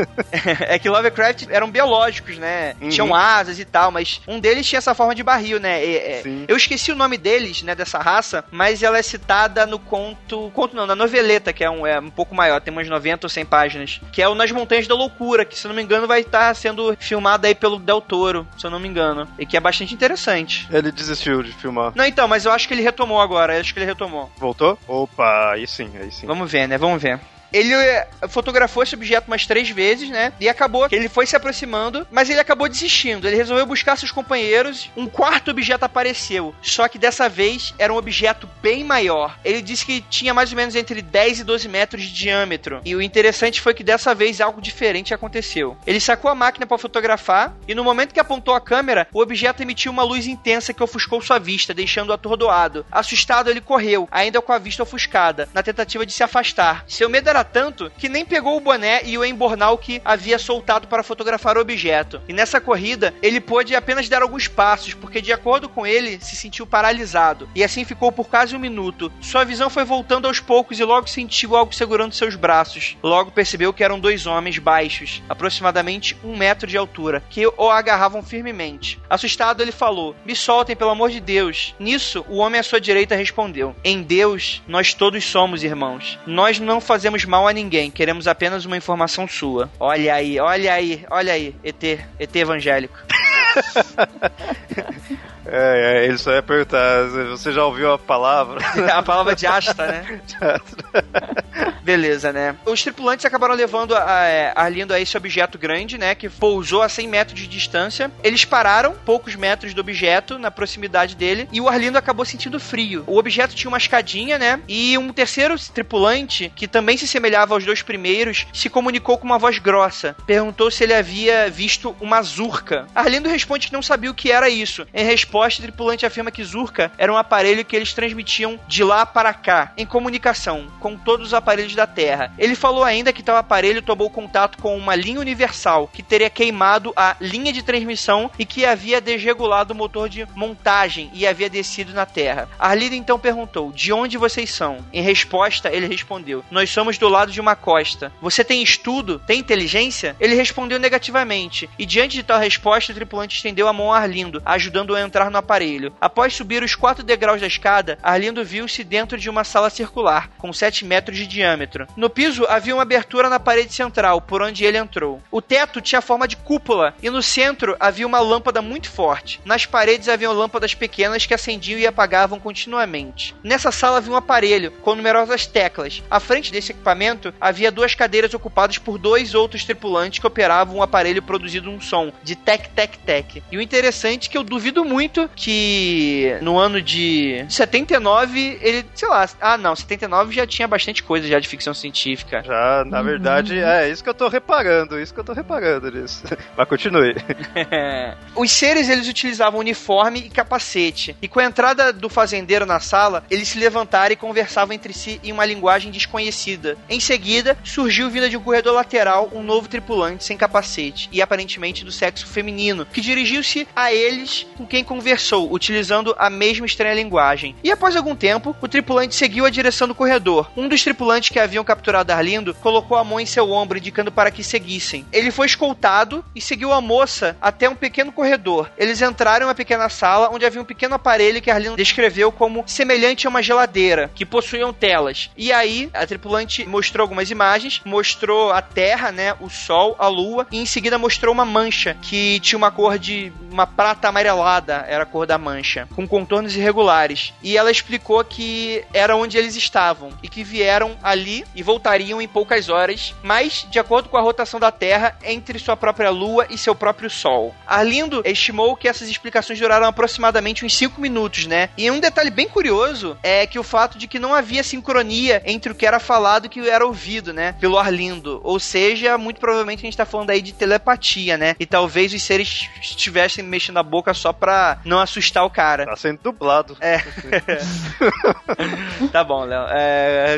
<laughs> é que Lovecraft eram biológicos, né? Uhum. Tinham asas e tal, mas um deles tinha essa forma de barril, né? E, é, Sim. eu esqueci o nome deles, né, dessa raça, mas ela é citada no conto. Conto não, na noveleta, que é um, é um pouco maior, tem umas 90 ou 100 páginas. Que é o Nas Montanhas da Loucura, que se não me engano vai estar sendo filmado aí pelo Del Toro, se eu não me engano. E que é bastante interessante. Ele desistiu de filmar. Não, então, mas eu acho que ele retomou agora. Eu acho que ele retomou. Voltou? Opa, aí sim, aí sim. Vamos ver, né? Vamos ver. Ele eh, fotografou esse objeto umas três vezes, né? E acabou que ele foi se aproximando, mas ele acabou desistindo. Ele resolveu buscar seus companheiros. Um quarto objeto apareceu, só que dessa vez era um objeto bem maior. Ele disse que tinha mais ou menos entre 10 e 12 metros de diâmetro. E o interessante foi que dessa vez algo diferente aconteceu. Ele sacou a máquina para fotografar e no momento que apontou a câmera, o objeto emitiu uma luz intensa que ofuscou sua vista, deixando-o atordoado. Assustado, ele correu, ainda com a vista ofuscada, na tentativa de se afastar. Seu medo era tanto que nem pegou o boné e o embornal que havia soltado para fotografar o objeto. E nessa corrida, ele pôde apenas dar alguns passos, porque de acordo com ele, se sentiu paralisado. E assim ficou por quase um minuto. Sua visão foi voltando aos poucos e logo sentiu algo segurando seus braços. Logo percebeu que eram dois homens baixos, aproximadamente um metro de altura, que o agarravam firmemente. Assustado, ele falou: Me soltem, pelo amor de Deus. Nisso, o homem à sua direita respondeu: Em Deus, nós todos somos irmãos. Nós não fazemos mal a ninguém, queremos apenas uma informação sua. Olha aí, olha aí, olha aí, ET, ET evangélico. <laughs> É, é, ele só ia perguntar, você já ouviu a palavra? <laughs> a palavra de asta, né? <laughs> Beleza, né? Os tripulantes acabaram levando a, é, Arlindo a esse objeto grande, né? Que pousou a 100 metros de distância. Eles pararam poucos metros do objeto, na proximidade dele, e o Arlindo acabou sentindo frio. O objeto tinha uma escadinha, né? E um terceiro tripulante, que também se semelhava aos dois primeiros, se comunicou com uma voz grossa. Perguntou se ele havia visto uma zurca. Arlindo responde que não sabia o que era isso. Em resposta, o tripulante afirma que zurca era um aparelho que eles transmitiam de lá para cá, em comunicação, com todos os aparelhos da Terra. Ele falou ainda que tal aparelho tomou contato com uma linha universal que teria queimado a linha de transmissão e que havia desregulado o motor de montagem e havia descido na Terra. Arlida então perguntou: De onde vocês são? Em resposta, ele respondeu: Nós somos do lado de uma costa. Você tem estudo? Tem inteligência? Ele respondeu negativamente. E diante de tal resposta, o tripulante estendeu a mão a Arlindo, ajudando-o a entrar no aparelho. Após subir os quatro degraus da escada, Arlindo viu-se dentro de uma sala circular, com 7 metros de diâmetro. No piso havia uma abertura na parede central, por onde ele entrou. O teto tinha forma de cúpula e no centro havia uma lâmpada muito forte. Nas paredes haviam lâmpadas pequenas que acendiam e apagavam continuamente. Nessa sala havia um aparelho com numerosas teclas. À frente desse equipamento havia duas cadeiras ocupadas por dois outros tripulantes que operavam um aparelho produzindo um som de tec tec tec. E o interessante é que eu duvido muito que no ano de 79 ele, sei lá, ah não, 79 já tinha bastante coisa já de ficção científica. Já, na verdade, uhum. é isso que eu tô reparando, isso que eu tô reparando nisso. <laughs> Mas continue. <laughs> Os seres, eles utilizavam uniforme e capacete. E com a entrada do fazendeiro na sala, eles se levantaram e conversavam entre si em uma linguagem desconhecida. Em seguida, surgiu vinda de um corredor lateral um novo tripulante sem capacete e aparentemente do sexo feminino, que dirigiu-se a eles com quem conversou, utilizando a mesma estranha linguagem. E após algum tempo, o tripulante seguiu a direção do corredor. Um dos tripulantes que haviam capturado Arlindo colocou a mão em seu ombro, indicando para que seguissem. Ele foi escoltado e seguiu a moça até um pequeno corredor. Eles entraram em uma pequena sala onde havia um pequeno aparelho que Arlindo descreveu como semelhante a uma geladeira, que possuíam telas. E aí, a tripulante mostrou algumas imagens, mostrou a Terra, né, o Sol, a Lua, e em seguida mostrou uma mancha que tinha uma cor de uma prata amarelada, era a cor da mancha, com contornos irregulares. E ela explicou que era onde eles estavam e que vieram ali e voltariam em poucas horas, mas de acordo com a rotação da Terra entre sua própria Lua e seu próprio Sol. Arlindo estimou que essas explicações duraram aproximadamente uns 5 minutos, né? E um detalhe bem curioso é que o fato de que não havia sincronia entre o que era falado e o que era ouvido, né? Pelo Arlindo. Ou seja, muito provavelmente a gente tá falando aí de telepatia, né? E talvez os seres estivessem mexendo a boca só pra não assustar o cara. Tá sendo dublado. É. <laughs> tá bom, Léo. É...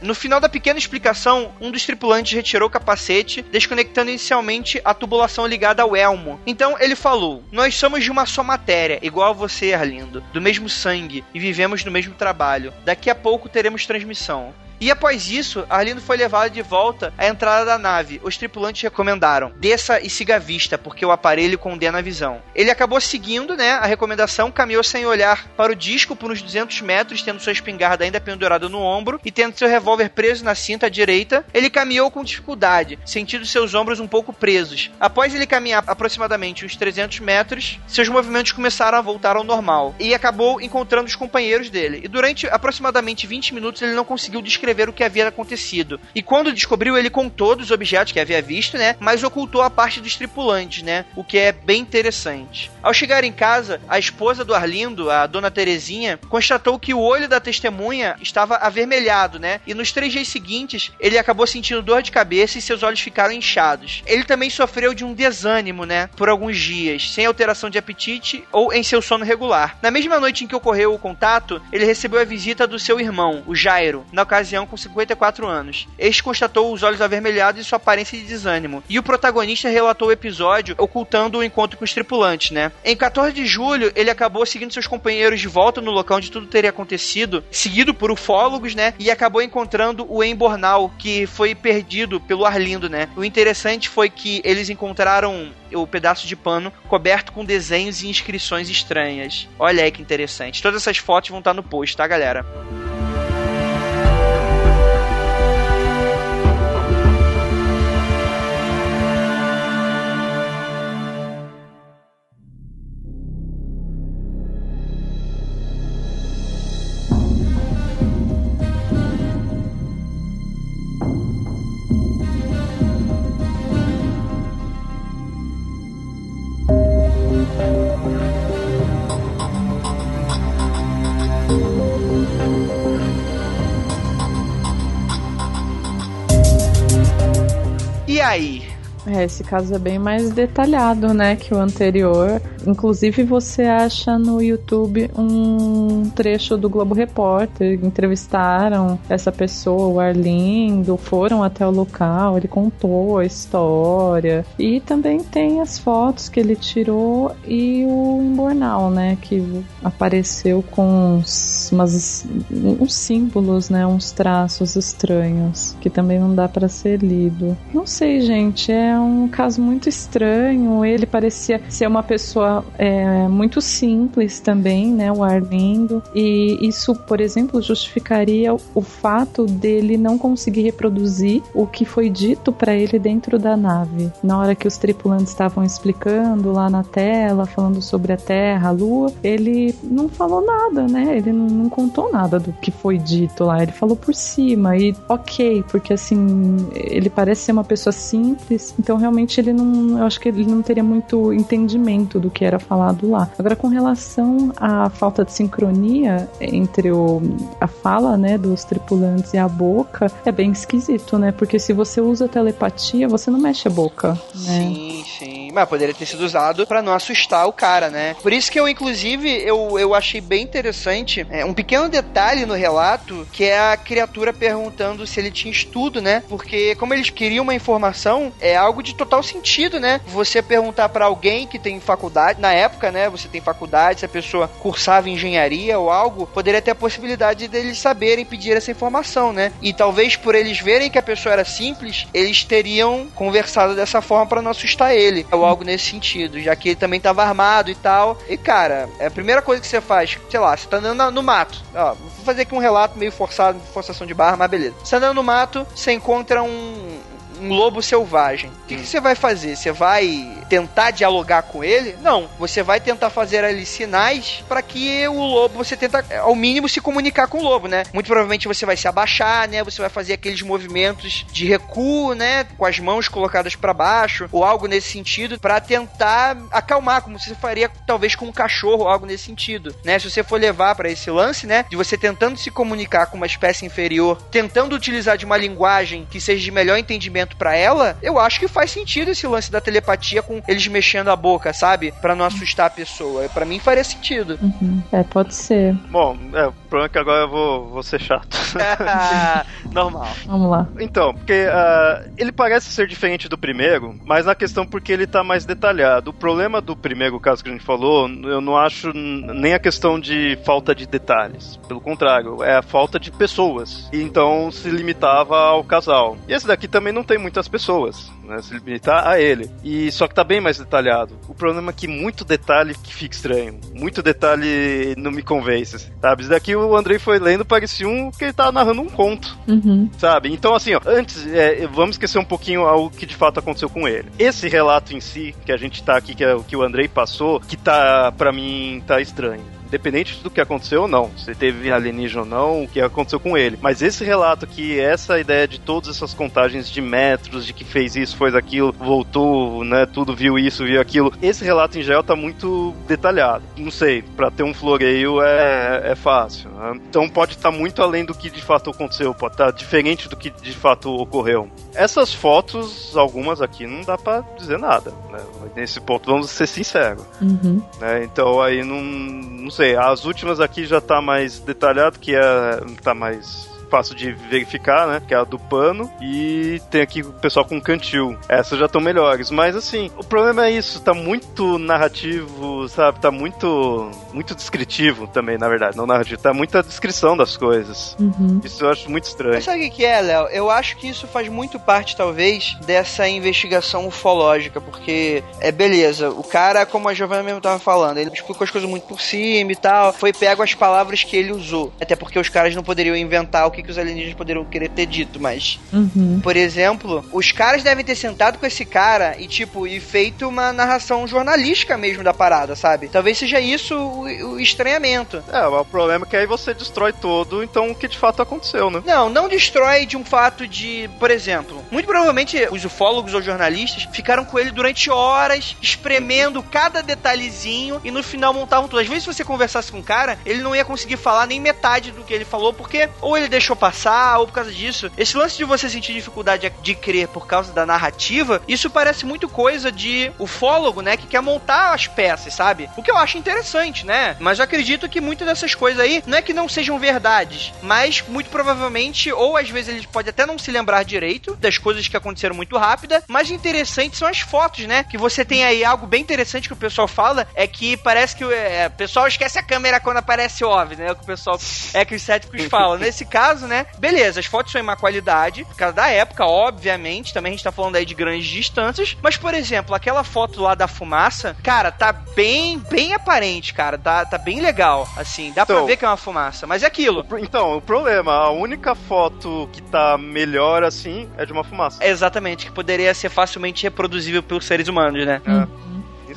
no final da pequena explicação, um dos tripulantes retirou o capacete, desconectando inicialmente a tubulação ligada ao elmo. Então ele falou: Nós somos de uma só matéria, igual a você, Arlindo, do mesmo sangue e vivemos no mesmo trabalho. Daqui a pouco teremos transmissão. E após isso, Arlindo foi levado de volta à entrada da nave. Os tripulantes recomendaram: desça e siga a vista, porque o aparelho condena a visão. Ele acabou seguindo, né, a recomendação, caminhou sem olhar para o disco por uns 200 metros, tendo sua espingarda ainda pendurada no ombro e tendo seu revólver preso na cinta direita. Ele caminhou com dificuldade, sentindo seus ombros um pouco presos. Após ele caminhar aproximadamente uns 300 metros, seus movimentos começaram a voltar ao normal e acabou encontrando os companheiros dele. E durante aproximadamente 20 minutos ele não conseguiu descrever descrever o que havia acontecido. E quando descobriu, ele contou dos objetos que havia visto, né? Mas ocultou a parte dos tripulantes, né? O que é bem interessante. Ao chegar em casa, a esposa do Arlindo, a dona Terezinha, constatou que o olho da testemunha estava avermelhado, né? E nos três dias seguintes, ele acabou sentindo dor de cabeça e seus olhos ficaram inchados. Ele também sofreu de um desânimo, né? Por alguns dias, sem alteração de apetite ou em seu sono regular. Na mesma noite em que ocorreu o contato, ele recebeu a visita do seu irmão, o Jairo, na ocasião com 54 anos. Este constatou os olhos avermelhados e sua aparência de desânimo. E o protagonista relatou o episódio ocultando o encontro com os tripulantes, né? Em 14 de julho, ele acabou seguindo seus companheiros de volta no local onde tudo teria acontecido, seguido por ufólogos, né? E acabou encontrando o Embornal, que foi perdido pelo Arlindo, né? O interessante foi que eles encontraram o pedaço de pano coberto com desenhos e inscrições estranhas. Olha aí que interessante. Todas essas fotos vão estar no post, tá, galera? É, esse caso é bem mais detalhado, né, que o anterior. Inclusive, você acha no YouTube um trecho do Globo Repórter. Entrevistaram essa pessoa, o Arlindo, foram até o local, ele contou a história. E também tem as fotos que ele tirou e o embornal, né, que apareceu com uns, umas, uns símbolos, né, uns traços estranhos, que também não dá para ser lido. Não sei, gente, é um caso muito estranho. Ele parecia ser uma pessoa é, muito simples também, né? O Arlindo. E isso, por exemplo, justificaria o fato dele não conseguir reproduzir o que foi dito para ele dentro da nave. Na hora que os tripulantes estavam explicando lá na tela, falando sobre a Terra, a Lua, ele não falou nada, né? Ele não, não contou nada do que foi dito lá. Ele falou por cima. E ok, porque assim, ele parece ser uma pessoa simples, então realmente ele não. Eu acho que ele não teria muito entendimento do que era falado lá. Agora, com relação à falta de sincronia entre o, a fala, né, dos tripulantes e a boca, é bem esquisito, né? Porque se você usa telepatia, você não mexe a boca, né? Sim, sim. Mas poderia ter sido usado para não assustar o cara, né? Por isso que eu, inclusive, eu, eu achei bem interessante é, um pequeno detalhe no relato, que é a criatura perguntando se ele tinha estudo, né? Porque como eles queriam uma informação, é algo de total sentido, né? Você perguntar para alguém que tem faculdade, na época, né? Você tem faculdade, se a pessoa cursava engenharia ou algo, poderia ter a possibilidade deles saberem pedir essa informação, né? E talvez por eles verem que a pessoa era simples, eles teriam conversado dessa forma para não assustar ele, ou algo nesse sentido, já que ele também tava armado e tal. E cara, é a primeira coisa que você faz, sei lá, você tá andando no mato, ó, vou fazer aqui um relato meio forçado, forçação de barra, mas beleza. Você tá andando no mato, você encontra um um lobo selvagem. O que, que, você vai fazer? Você vai tentar dialogar com ele? Não. Você vai tentar fazer ali sinais para que o lobo, você tenta, ao mínimo, se comunicar com o lobo, né? Muito provavelmente você vai se abaixar, né? Você vai fazer aqueles movimentos de recuo, né? Com as mãos colocadas para baixo, ou algo nesse sentido, para tentar acalmar, como você faria talvez com um cachorro, ou algo nesse sentido, né? Se você for levar para esse lance, né? De você tentando se comunicar com uma espécie inferior, tentando utilizar de uma linguagem que seja de melhor entendimento para ela, eu acho que faz sentido esse lance da telepatia com eles mexendo a boca, sabe? para não assustar a pessoa. para mim faria sentido. Uhum. É, pode ser. Bom, é, o problema é que agora eu vou, vou ser chato. <laughs> <laughs> <laughs> Normal. Vamos lá. Então, porque uh, ele parece ser diferente do primeiro, mas na questão porque ele tá mais detalhado. O problema do primeiro caso que a gente falou, eu não acho nem a questão de falta de detalhes. Pelo contrário, é a falta de pessoas. E então se limitava ao casal. E esse daqui também não tem muitas pessoas, né? Se limitar a ele. E só que tá bem mais detalhado. O problema é que muito detalhe que fica estranho. Muito detalhe não me convence, sabe? Isso daqui o Andrei foi lendo, parecia um que ele tava narrando um conto, uhum. sabe? Então, assim, ó, antes, é, vamos esquecer um pouquinho o que de fato aconteceu com ele. Esse relato em si, que a gente tá aqui, que é o que o Andrei passou, que tá, para mim, tá estranho Independente do que aconteceu ou não, se teve alienígena ou não, o que aconteceu com ele. Mas esse relato que essa ideia de todas essas contagens de metros, de que fez isso, fez aquilo, voltou, né, tudo viu isso, viu aquilo. Esse relato em geral tá muito detalhado. Não sei, para ter um floreio é, é fácil. Né? Então pode estar tá muito além do que de fato aconteceu, pode estar tá diferente do que de fato ocorreu. Essas fotos, algumas aqui, não dá para dizer nada. Né? Nesse ponto, vamos ser sinceros. Uhum. Né? Então aí não, não sei. As últimas aqui já tá mais detalhado, que é tá mais fácil de verificar, né? Que é a do pano. E tem aqui o pessoal com cantil. Essas já estão melhores. Mas assim, o problema é isso, tá muito narrativo, sabe? Tá muito muito descritivo também, na verdade. Não narrativo, tá muita descrição das coisas. Uhum. Isso eu acho muito estranho. Mas sabe o que é, Léo? Eu acho que isso faz muito parte, talvez, dessa investigação ufológica, porque é beleza, o cara, como a Giovanna mesmo tava falando, ele explicou as coisas muito por cima e tal, foi pego as palavras que ele usou. Até porque os caras não poderiam inventar o que, que os alienígenas poderiam querer ter dito, mas. Uhum. Por exemplo, os caras devem ter sentado com esse cara e, tipo, e feito uma narração jornalística mesmo da parada, sabe? Talvez seja isso o, o estranhamento. É, o problema é que aí você destrói todo, então o que de fato aconteceu, né? Não, não destrói de um fato de, por exemplo, muito provavelmente os ufólogos ou jornalistas ficaram com ele durante horas, espremendo cada detalhezinho e no final montavam tudo. Às vezes, se você conversasse com o cara, ele não ia conseguir falar nem metade do que ele falou, porque ou ele deixou passar, ou por causa disso. Esse lance de você sentir dificuldade de crer por causa da narrativa, isso parece muito coisa de ufólogo, né? Que quer montar as peças, sabe? O que eu acho interessante, né? Mas eu acredito que muitas dessas coisas aí não é que não sejam verdades, mas muito provavelmente, ou às vezes ele pode até não se lembrar direito das coisas que aconteceram muito rápida, mas interessante são as fotos, né? Que você tem aí algo bem interessante que o pessoal fala, é que parece que é, o pessoal esquece a câmera quando aparece OVNI, né? O que o pessoal é que os céticos falam. Nesse caso, né? Beleza, as fotos são em má qualidade, por causa da época, obviamente. Também a gente tá falando aí de grandes distâncias. Mas, por exemplo, aquela foto lá da fumaça, cara, tá bem, bem aparente, cara. Tá, tá bem legal. Assim, dá então, pra ver que é uma fumaça. Mas é aquilo. Então, o problema, a única foto que tá melhor assim é de uma fumaça. É exatamente, que poderia ser facilmente reproduzível pelos seres humanos, né? É.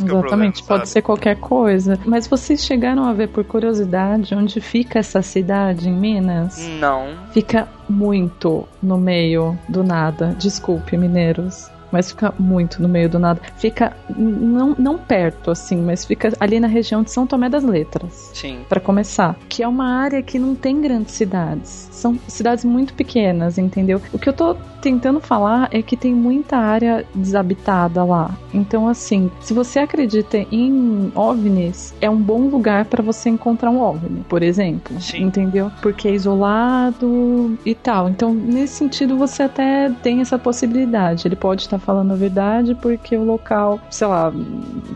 Exatamente, é problema, pode ser qualquer coisa. Mas vocês chegaram a ver por curiosidade onde fica essa cidade em Minas? Não. Fica muito no meio do nada. Desculpe, mineiros mas fica muito no meio do nada. Fica não, não perto, assim, mas fica ali na região de São Tomé das Letras. Sim. Para começar. Que é uma área que não tem grandes cidades. São cidades muito pequenas, entendeu? O que eu tô tentando falar é que tem muita área desabitada lá. Então, assim, se você acredita em OVNIs, é um bom lugar para você encontrar um OVNI, por exemplo. Sim. Entendeu? Porque é isolado e tal. Então, nesse sentido, você até tem essa possibilidade. Ele pode estar falando a verdade porque o local, sei lá,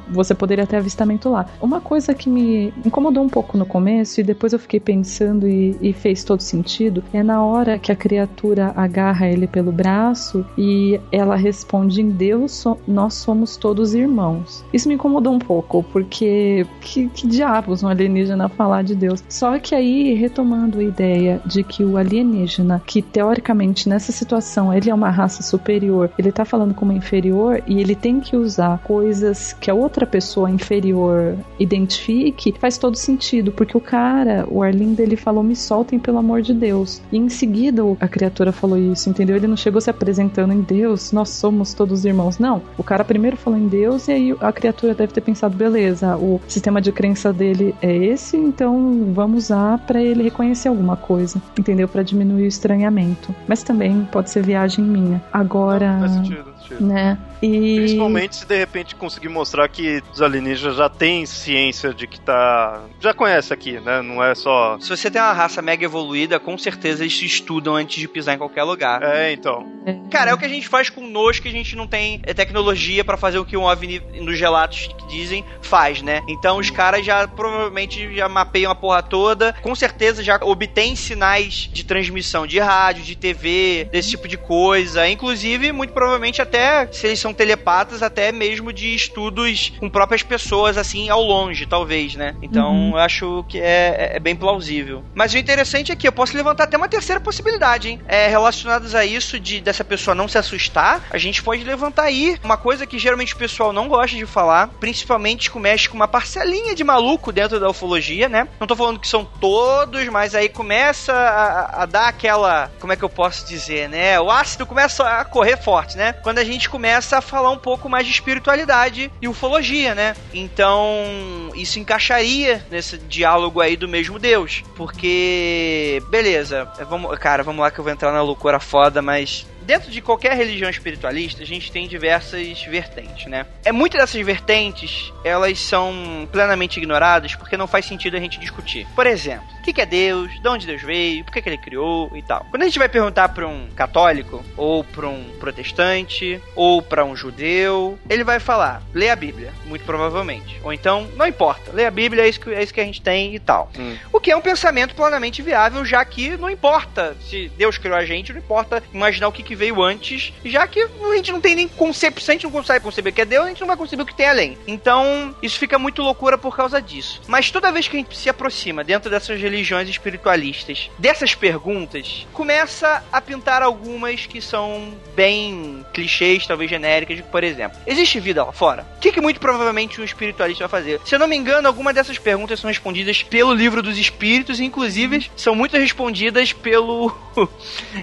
você poderia ter avistamento lá. Uma coisa que me incomodou um pouco no começo e depois eu fiquei pensando e, e fez todo sentido é na hora que a criatura agarra ele pelo braço e ela responde em Deus, nós somos todos irmãos. Isso me incomodou um pouco porque que, que diabos um alienígena falar de Deus? Só que aí retomando a ideia de que o alienígena, que teoricamente nessa situação ele é uma raça superior, ele tá falando como inferior e ele tem que usar coisas que a outra pessoa inferior identifique, faz todo sentido, porque o cara, o Arlindo, ele falou: me soltem pelo amor de Deus. E em seguida a criatura falou isso, entendeu? Ele não chegou se apresentando em Deus, nós somos todos irmãos. Não, o cara primeiro falou em Deus e aí a criatura deve ter pensado: beleza, o sistema de crença dele é esse, então vamos usar para ele reconhecer alguma coisa, entendeu? Para diminuir o estranhamento. Mas também pode ser viagem minha. Agora. Não, faz sentido sentido. Né? E... Principalmente se de repente conseguir mostrar que os alienígenas já têm ciência de que tá. Já conhece aqui, né? Não é só. Se você tem uma raça mega evoluída, com certeza eles se estudam antes de pisar em qualquer lugar. É, então. Cara, é o que a gente faz com nós que a gente não tem tecnologia para fazer o que um OVNI nos relatos que dizem faz, né? Então os caras já provavelmente já mapeiam a porra toda, com certeza já obtêm sinais de transmissão de rádio, de TV, desse tipo de coisa. Inclusive, muito provavelmente até até se eles são telepatas, até mesmo de estudos com próprias pessoas, assim, ao longe, talvez, né? Então, uhum. eu acho que é, é, bem plausível. Mas o interessante é que eu posso levantar até uma terceira possibilidade, hein? É, relacionadas a isso de dessa pessoa não se assustar, a gente pode levantar aí uma coisa que geralmente o pessoal não gosta de falar, principalmente que mexe com uma parcelinha de maluco dentro da ufologia, né? Não tô falando que são todos, mas aí começa a, a dar aquela. Como é que eu posso dizer, né? O ácido começa a correr forte, né? Quando a gente começa a falar um pouco mais de espiritualidade e ufologia, né? Então, isso encaixaria nesse diálogo aí do mesmo Deus. Porque, beleza, vamos, cara, vamos lá que eu vou entrar na loucura foda, mas dentro de qualquer religião espiritualista, a gente tem diversas vertentes, né? É muitas dessas vertentes, elas são plenamente ignoradas porque não faz sentido a gente discutir. Por exemplo, o que, é Deus, de onde Deus veio, por que, que ele criou e tal. Quando a gente vai perguntar para um católico, ou para um protestante, ou para um judeu, ele vai falar, lê a Bíblia, muito provavelmente. Ou então, não importa, lê a Bíblia, é isso que, é isso que a gente tem e tal. Hum. O que é um pensamento plenamente viável, já que não importa se Deus criou a gente, não importa imaginar o que, que veio antes, já que a gente não tem nem concepção, a gente não consegue conceber o que é Deus, a gente não vai conceber o que tem além. Então, isso fica muito loucura por causa disso. Mas toda vez que a gente se aproxima dentro dessas religiões espiritualistas dessas perguntas, começa a pintar algumas que são bem clichês, talvez genéricas, por exemplo, existe vida lá fora? O que, que muito provavelmente um espiritualista vai fazer? Se eu não me engano, algumas dessas perguntas são respondidas pelo livro dos espíritos, inclusive são muito respondidas pelo. <laughs>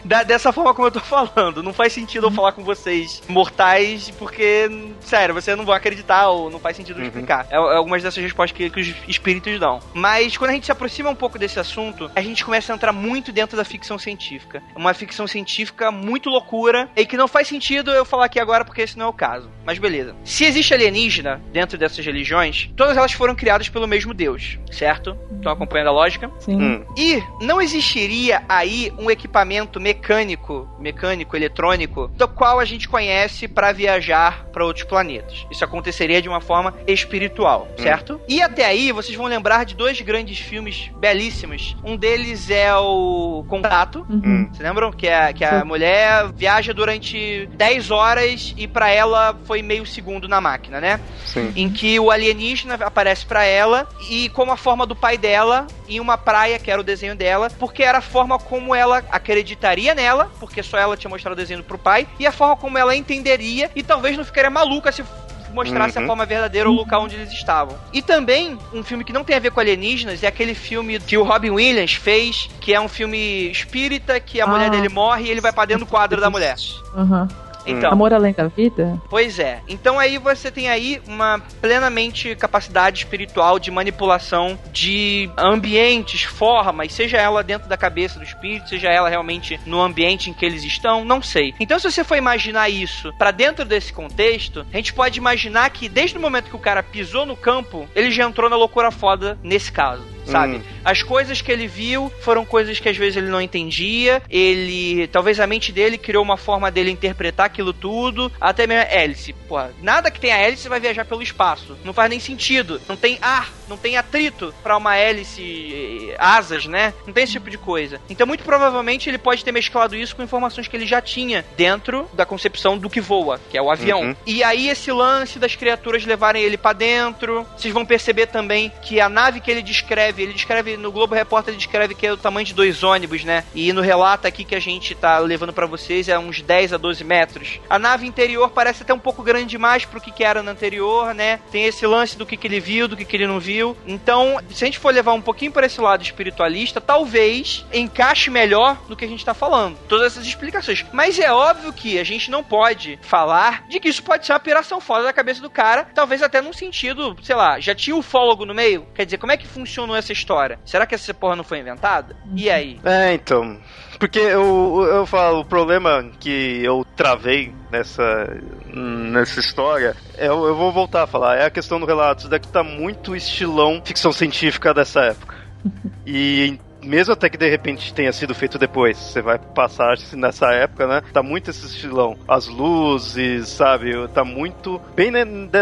da, dessa forma como eu tô falando. Não faz sentido eu falar com vocês mortais, porque, sério, você não vai acreditar ou não faz sentido uhum. explicar. É, é, algumas dessas respostas que, que os espíritos dão. Mas quando a gente se aproxima um pouco desse assunto, assunto, a gente começa a entrar muito dentro da ficção científica. Uma ficção científica muito loucura e que não faz sentido eu falar aqui agora porque esse não é o caso. Mas beleza. Se existe alienígena dentro dessas religiões, todas elas foram criadas pelo mesmo Deus, certo? Estão acompanhando a lógica? Sim. Hum. E não existiria aí um equipamento mecânico, mecânico, eletrônico, do qual a gente conhece para viajar para outros planetas. Isso aconteceria de uma forma espiritual, hum. certo? E até aí vocês vão lembrar de dois grandes filmes belíssimos um deles é o Contato. Uhum. Hum. Vocês lembram? Que, é, que a mulher viaja durante 10 horas e para ela foi meio segundo na máquina, né? Sim. Em que o alienígena aparece para ela e como a forma do pai dela em uma praia, que era o desenho dela, porque era a forma como ela acreditaria nela, porque só ela tinha mostrado o desenho pro pai, e a forma como ela entenderia e talvez não ficaria maluca se mostrasse uhum. a forma verdadeira o local onde eles estavam. E também, um filme que não tem a ver com alienígenas, é aquele filme que o Robin Williams fez, que é um filme espírita, que a ah. mulher dele morre e ele vai para dentro do quadro da mulher. Uhum. Então, Amor além da vida? Pois é. Então aí você tem aí uma plenamente capacidade espiritual de manipulação de ambientes, formas, seja ela dentro da cabeça do espírito, seja ela realmente no ambiente em que eles estão, não sei. Então se você for imaginar isso para dentro desse contexto, a gente pode imaginar que desde o momento que o cara pisou no campo, ele já entrou na loucura foda nesse caso sabe? Hum. As coisas que ele viu foram coisas que às vezes ele não entendia. Ele, talvez a mente dele criou uma forma dele interpretar aquilo tudo. Até mesmo a hélice. Porra, nada que tenha hélice vai viajar pelo espaço. Não faz nem sentido. Não tem ar, não tem atrito para uma hélice, asas, né? Não tem esse tipo de coisa. Então, muito provavelmente, ele pode ter mesclado isso com informações que ele já tinha dentro da concepção do que voa, que é o avião. Uhum. E aí, esse lance das criaturas levarem ele para dentro. Vocês vão perceber também que a nave que ele descreve descreve, ele descreve, no Globo Repórter ele descreve que é o tamanho de dois ônibus, né? E no relato aqui que a gente tá levando para vocês é uns 10 a 12 metros. A nave interior parece até um pouco grande demais pro que, que era no anterior, né? Tem esse lance do que, que ele viu, do que, que ele não viu. Então, se a gente for levar um pouquinho para esse lado espiritualista, talvez encaixe melhor no que a gente tá falando. Todas essas explicações. Mas é óbvio que a gente não pode falar de que isso pode ser uma piração fora da cabeça do cara, talvez até num sentido, sei lá, já tinha o fólogo no meio? Quer dizer, como é que funcionou essa história? Será que essa porra não foi inventada? E aí? É, então. Porque eu, eu falo, o problema que eu travei nessa, nessa história, é, eu, eu vou voltar a falar, é a questão do relato. Isso daqui tá muito estilão ficção científica dessa época. <laughs> E mesmo até que de repente tenha sido feito depois, você vai passar nessa época, né? Tá muito esse estilão. As luzes, sabe? Tá muito bem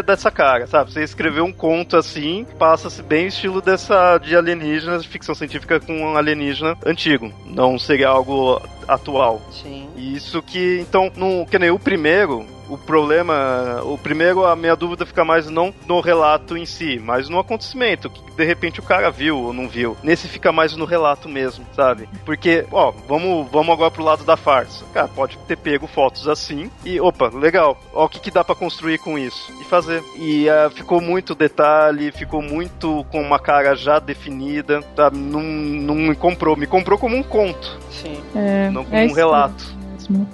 dessa cara, sabe? Você escreveu um conto assim, passa-se bem o estilo dessa de alienígenas, de ficção científica com um alienígena antigo. Não seria algo atual. Sim. Isso que, então, no, que nem o primeiro, O problema, o primeiro, a minha dúvida fica mais não no relato em si, mas no acontecimento, que de repente o cara viu ou não viu. Nesse fica mais no relato mesmo, sabe? Porque, ó, vamos, vamos agora pro lado da farsa. Cara, pode ter pego fotos assim e, opa, legal, ó o que, que dá para construir com isso e fazer. E uh, ficou muito detalhe, ficou muito com uma cara já definida, tá? Não, não me comprou, me comprou como um conto. Sim. É, não como é um relato. mesmo.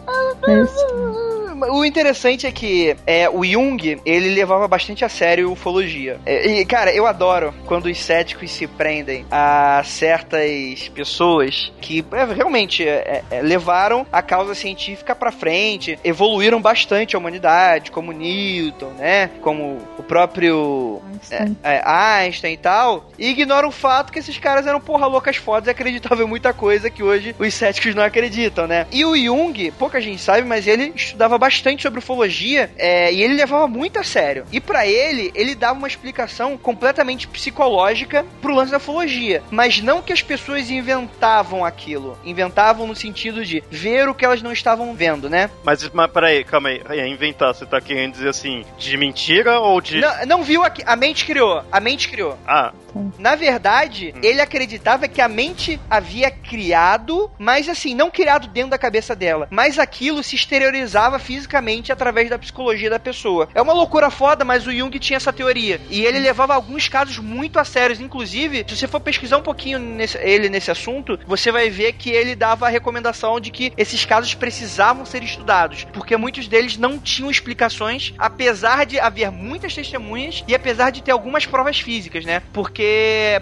É isso. O interessante é que é, o Jung, ele levava bastante a sério ufologia. É, e, cara, eu adoro quando os céticos se prendem a certas pessoas que é, realmente é, é, levaram a causa científica pra frente, evoluíram bastante a humanidade, como Newton, né? Como o próprio Einstein. é, Einstein e tal, e ignoram o fato que esses caras eram porra loucas fodas e acreditavam em muita coisa que hoje os céticos não acreditam, né? E o Jung, pouca gente sabe, mas ele estudava bastante sobre ufologia é, e ele levava muito a sério. E para ele, ele dava uma explicação completamente psicológica pro lance da ufologia. Mas não que as pessoas inventavam aquilo. Inventavam no sentido de ver o que elas não estavam vendo, né? Mas, mas peraí, calma aí. É inventar, você tá querendo dizer assim, de mentira ou de. Não, não viu aqui. A mente criou. A mente criou. Ah, Na verdade, ele acreditava que a mente havia criado, mas assim, não criado dentro da cabeça dela, mas aquilo se exteriorizava fisicamente através da psicologia da pessoa. É uma loucura foda, mas o Jung tinha essa teoria. E ele levava alguns casos muito a sérios. Inclusive, se você for pesquisar um pouquinho nesse- ele nesse assunto, você vai ver que ele dava a recomendação de que esses casos precisavam ser estudados, porque muitos deles não tinham explicações, apesar de haver muitas testemunhas e apesar de ter algumas provas físicas, né? Porque,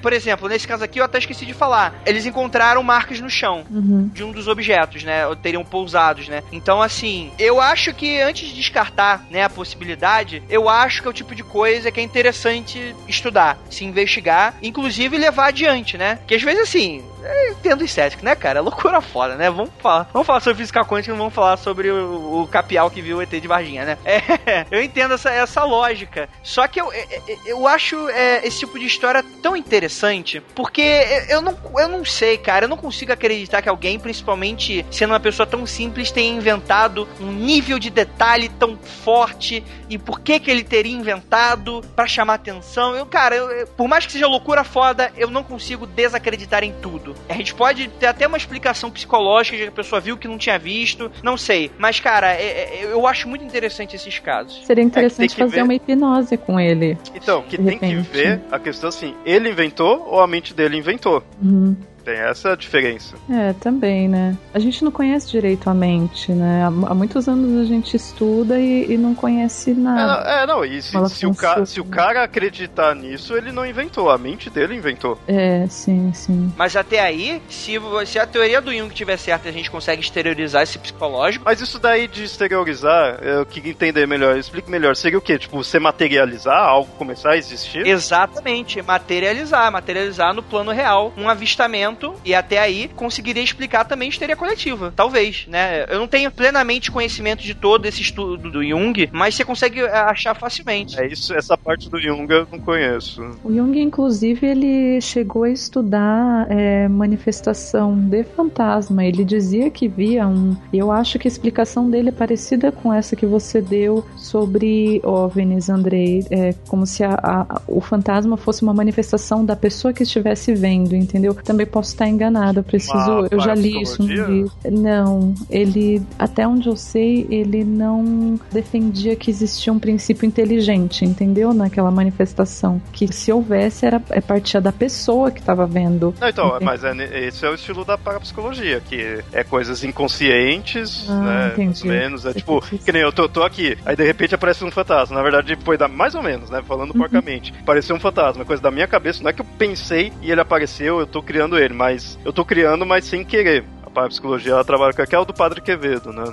por exemplo, nesse caso aqui eu até esqueci de falar, eles encontraram marcas no chão Uhum. de um dos objetos, né? Ou teriam pousados, né? Então, assim, eu acho que antes de descartar, né, a possibilidade, eu acho que é o tipo de coisa que é interessante estudar, se investigar, inclusive levar adiante, né? Que às vezes, assim, eu entendo os céticos, né, cara? É loucura foda, né? Vamos falar, vamos falar sobre física quântica, não vamos falar sobre o, o capial que viu o ET de Varginha, né? É, <laughs> eu entendo essa, essa lógica. Só que eu, eu, eu acho é, esse tipo de história tão interessante, porque eu não, eu não sei, cara, eu não consigo acreditar que alguém, principalmente sendo uma pessoa tão simples, tenha inventado um nível de detalhe tão forte e por que que ele teria inventado pra chamar atenção. Eu, cara, eu- por mais que seja loucura foda, eu não consigo desacreditar em tudo. A gente pode ter até uma explicação psicológica de que a pessoa viu que não tinha visto, não sei. Mas, cara, é- é- eu acho muito interessante esses casos. Seria interessante que fazer ver. uma hipnose com ele. então, que tem que ver a questão assim, ele inventou ou a mente dele inventou? Uhum. Tem essa diferença. É, também, né? A gente não conhece direito a mente, né? Há, muitos anos a gente estuda e, e não conhece É, nada. não, é, não, e se, se o ca- se o cara acreditar nisso, ele não inventou, a mente dele inventou. É, sim, sim. Mas até aí, se, se a teoria do Jung tiver certa e a gente consegue exteriorizar esse psicológico, Mas isso daí de exteriorizar, eu queria entender melhor, explique melhor. Seria o quê? Tipo, você materializar algo começar a existir? exatamente, materializar, materializar no plano real um avistamento e até aí conseguiria explicar também histeria coletiva, talvez, né? Eu não tenho plenamente conhecimento de todo esse estudo do Jung, mas você consegue é, achar facilmente. É isso, essa parte do Jung eu não conheço. O Jung, inclusive, ele chegou a estudar é, manifestação de fantasma. Ele dizia que via um. E eu acho que a explicação dele é parecida com essa que você deu sobre OVNIs, Andrei. É como se a- a- o fantasma fosse uma manifestação da pessoa que estivesse vendo, entendeu? Também posso estar enganada, eu preciso. Uma eu já li isso no livro. Não, ele, até onde eu sei, ele não defendia que existia um princípio inteligente, entendeu? Naquela manifestação. Que se houvesse, era é partia da pessoa que estava vendo. Não, então, mas é, esse é o estilo da parapsicologia, que é coisas inconscientes, Ah, né? entendi. Mais ou menos. É tipo, que nem eu tô, tô aqui, aí de repente aparece um fantasma. Na verdade, foi da, mais ou menos, né? Falando Uhum. porcamente. Apareceu um fantasma, coisa da minha cabeça. Não é que eu pensei e ele apareceu, eu tô criando ele, mas eu tô criando, mas sem querer. A parapsicologia ela trabalha com aquela do Padre Quevedo, né?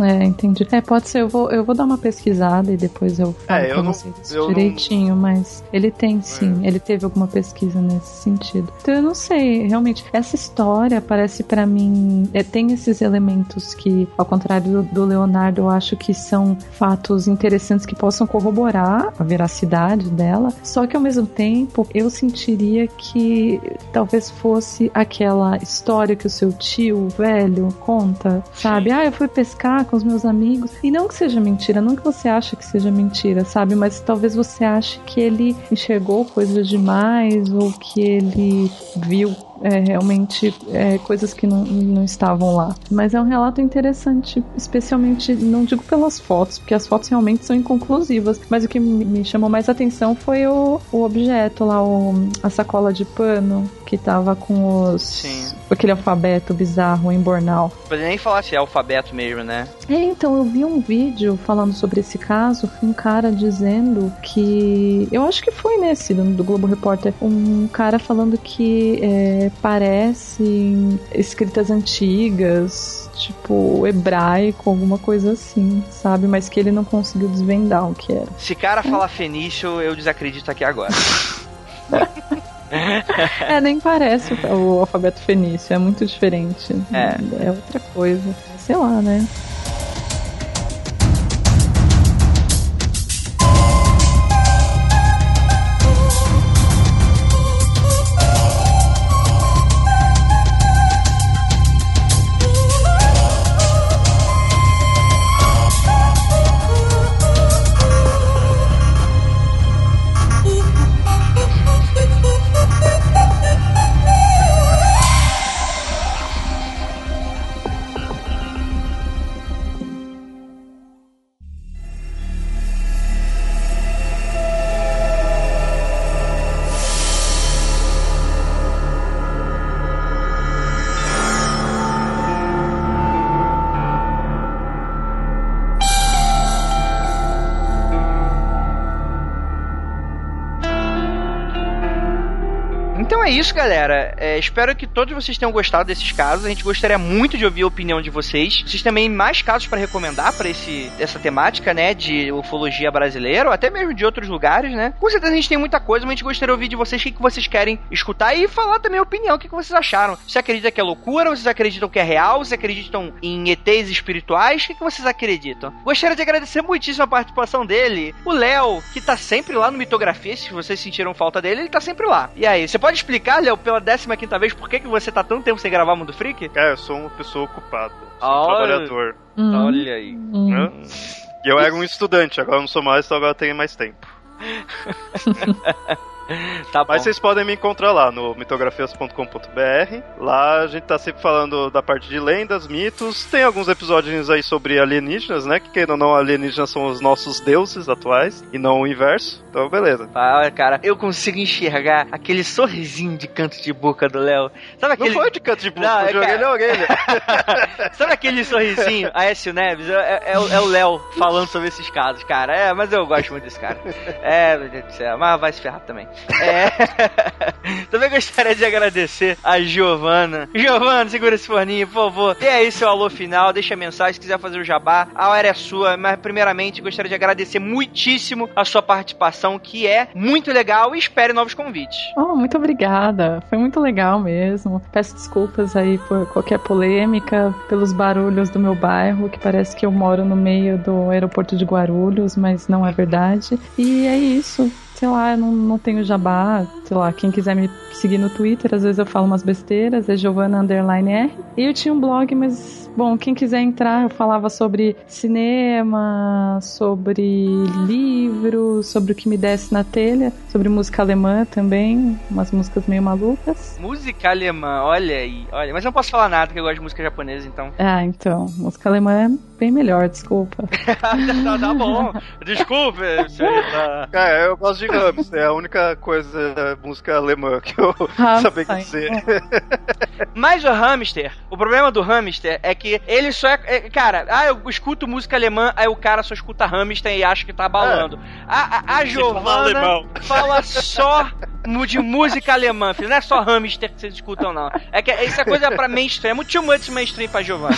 É, entendi. É, pode ser, eu vou, eu vou dar uma pesquisada e depois eu falo É, eu pra não- vocês eu não- É. direitinho, mas ele tem sim, ele teve alguma pesquisa nesse sentido. Então eu não sei, realmente, essa história parece pra mim, é, tem esses elementos que, ao contrário do, do Leonardo, eu acho que são fatos interessantes que possam corroborar a veracidade dela, só que ao mesmo tempo eu sentiria que talvez fosse aquela história que o seu tio tio velho conta, sabe? Ah, eu fui pescar com os meus amigos. E não que seja mentira, não que você ache que seja mentira, sabe? Mas talvez você ache que ele enxergou coisas demais ou que ele viu é, realmente é, coisas que não, não estavam lá. Mas é um relato interessante, especialmente, não digo pelas fotos, porque as fotos realmente são inconclusivas, mas o que me chamou mais atenção foi o, o objeto lá, o, a sacola de pano que tava com os. Sim. aquele alfabeto bizarro em Bornal. Não nem falar se é alfabeto mesmo, né? É, então eu vi um vídeo falando sobre esse caso, um cara dizendo que. Eu acho que foi nesse do, do Globo Repórter. Um cara falando que é, parece escritas antigas, tipo hebraico, alguma coisa assim, sabe? Mas que ele não conseguiu desvendar o que era. Se cara fala fenício, eu desacredito aqui agora. <laughs> É, nem parece o, o alfabeto fenício, é muito diferente. É. É outra coisa. Sei lá, né? É isso, galera. É, espero que todos vocês tenham gostado desses casos. A gente gostaria muito de ouvir a opinião de vocês. Vocês também mais casos para recomendar para esse essa temática, né, de ufologia brasileira, ou até mesmo de outros lugares, né? Com certeza a gente tem muita coisa, mas a gente gostaria de ouvir de vocês o que, que vocês querem escutar e falar também a opinião, o que, que vocês acharam. Você acredita que é loucura? Vocês acreditam que é real? Vocês acreditam em ETs espirituais? O que, que vocês acreditam? Gostaria de agradecer muitíssimo a participação dele, o Léo, que tá sempre lá no Mitografia, se vocês sentiram falta dele, ele tá sempre lá. E aí, você pode explicar, Léo, pela 15 quinta vez, por que, que você tá tanto tempo sem gravar Mundo Freak? Cara, eu sou uma pessoa ocupada. Sou um Olha. trabalhador. Hum, Olha aí. hum. Né? E eu era um estudante, agora eu não sou mais, então agora eu tenho mais tempo. <laughs> <laughs> Tá bom. Mas vocês podem me encontrar lá no mitografias.com.br. Lá a gente tá sempre falando da parte de lendas, mitos. Tem alguns episódios aí sobre alienígenas, né? Que querendo ou não, alienígenas são os nossos deuses atuais e não o inverso. Então, beleza. Ah, cara, eu consigo enxergar aquele sorrisinho de canto de boca do Léo. Sabe aquele. Não foi de canto de boca, Não, eu é, joguei cara- na orelha. Sabe aquele sorrisinho? Aécio Neves? É, é o- é o Léo falando sobre esses casos, cara. É, mas eu gosto muito desse cara. É, meu Deus do céu. Mas vai se ferrar também. É. <laughs> também gostaria de agradecer a Giovana. Giovana, segura esse forninho, por favor. Dê aí seu alô final, deixa a mensagem se quiser fazer o jabá. A hora é sua, mas primeiramente gostaria de agradecer muitíssimo a sua participação, que é muito legal e espere novos convites. Oh, muito obrigada. Foi muito legal mesmo. Peço desculpas aí por qualquer polêmica, pelos barulhos do meu bairro, que parece que eu moro no meio do aeroporto de Guarulhos, mas não é verdade. E é isso. Sei lá, eu não, não tenho jabá. Sei lá, quem quiser me seguir no Twitter, às vezes eu falo umas besteiras, é Giovanna Underline R. E eu tinha um blog, mas, bom, quem quiser entrar, eu falava sobre cinema, sobre livros, sobre o que me desce na telha, sobre música alemã também, umas músicas meio malucas. Música alemã, olha aí, olha. Mas eu não posso falar nada, que eu gosto de música japonesa, então. <laughs> Ah, então, música alemã é bem melhor, desculpa. <laughs> tá, tá bom. Desculpe, <laughs> senhorita. Cara, eu gosto de É a única coisa da música alemã que eu <laughs> Ah, sabia tá, dizer. <laughs> Mas o hamster, o problema do hamster é que ele só é, é- Cara, ah, eu escuto música alemã, aí o cara só escuta hamster e acha que tá balando. A, a, a Giovana alemão. fala <laughs> só de música alemã, filho. Não é só hamster que vocês escutam, não. É que isso é coisa pra mainstream, é muito too much mainstream pra Giovana.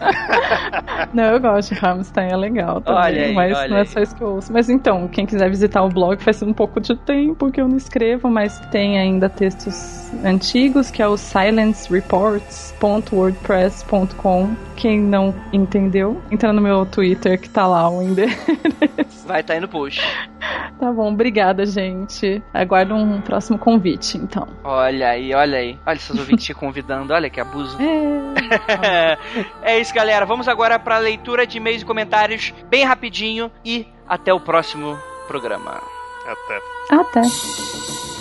<laughs> Não, eu gosto de Rammstein, é legal também, Olha aí, mas olha não é só isso que eu ouço. Mas então, quem quiser visitar o blog, faz um pouco de tempo que eu não escrevo, mas tem ainda textos antigos, que é o silencereports.wordpress.com. Quem não entendeu, entra no meu Twitter que tá lá o endereço. Vai tá aí no post. <laughs> Tá bom, obrigada, gente. Aguardo um próximo convite, então. Olha aí, olha aí. Olha seus ouvintes te <laughs> convidando, olha que abuso. É. <laughs> é isso, galera. Vamos agora para a leitura de e-mails e comentários bem rapidinho e até o próximo programa. Até. Até.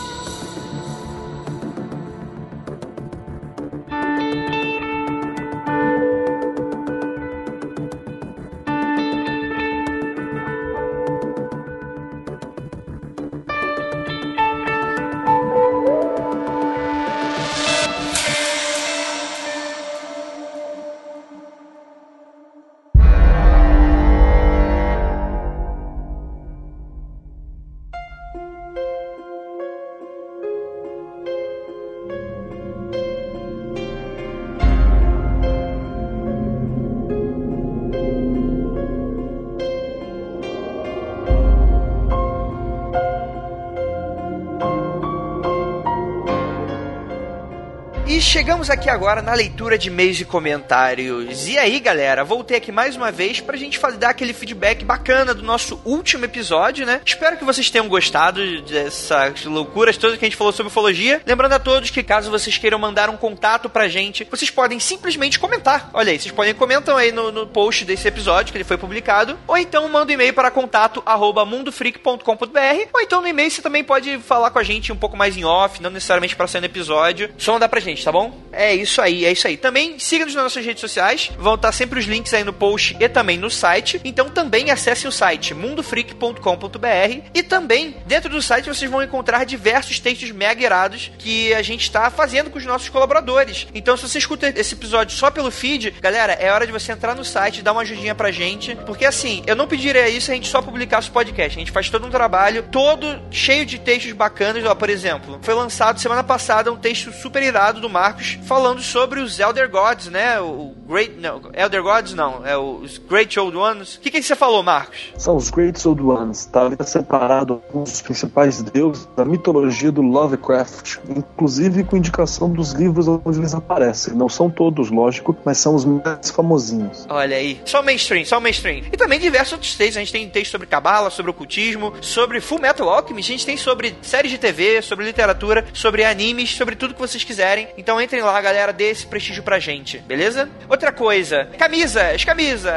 Aqui agora na leitura de e-mails e comentários. E aí, galera, voltei aqui mais uma vez pra gente dar aquele feedback bacana do nosso último episódio, né? Espero que vocês tenham gostado dessas loucuras todas que a gente falou sobre ufologia. Lembrando a todos que caso vocês queiram mandar um contato pra gente, vocês podem simplesmente comentar. Olha aí, vocês podem comentar aí no, no post desse episódio que ele foi publicado, ou então manda um e-mail para contato arroba mundofreak.com.br, ou então no e-mail você também pode falar com a gente um pouco mais em off, não necessariamente para sair no episódio, só mandar pra gente, tá bom? É isso aí, é isso aí. Também siga-nos nas nossas redes sociais, vão estar sempre os links aí no post e também no site. Então também acessem o site mundofreak.com.br e também dentro do site vocês vão encontrar diversos textos mega irados que a gente está fazendo com os nossos colaboradores. Então se você escuta esse episódio só pelo feed, galera, é hora de você entrar no site, dar uma ajudinha pra gente, porque assim, eu não pediria isso se a gente só publicasse o podcast. A gente faz todo um trabalho todo cheio de textos bacanas, ó, por exemplo, foi lançado semana passada um texto super irado do Marcos falando sobre os Elder Gods, né? O Great. Não, Elder Gods não, é os Great Old Ones. O que, que você falou, Marcos? São os Great Old Ones, tá? Tá separado alguns dos principais deuses da mitologia do Lovecraft, inclusive com indicação dos livros onde eles aparecem. Não são todos, lógico, mas são os mais famosinhos. Olha aí. Só o mainstream, só o mainstream. E também diversos outros textos. A gente tem texto sobre cabala, sobre ocultismo, sobre Full Metal Alchemist. A gente tem sobre séries de TV, sobre literatura, sobre animes, sobre tudo que vocês quiserem. Então entrem lá, galera, dê esse prestígio pra gente, beleza? Outra coisa, camisas, camisas.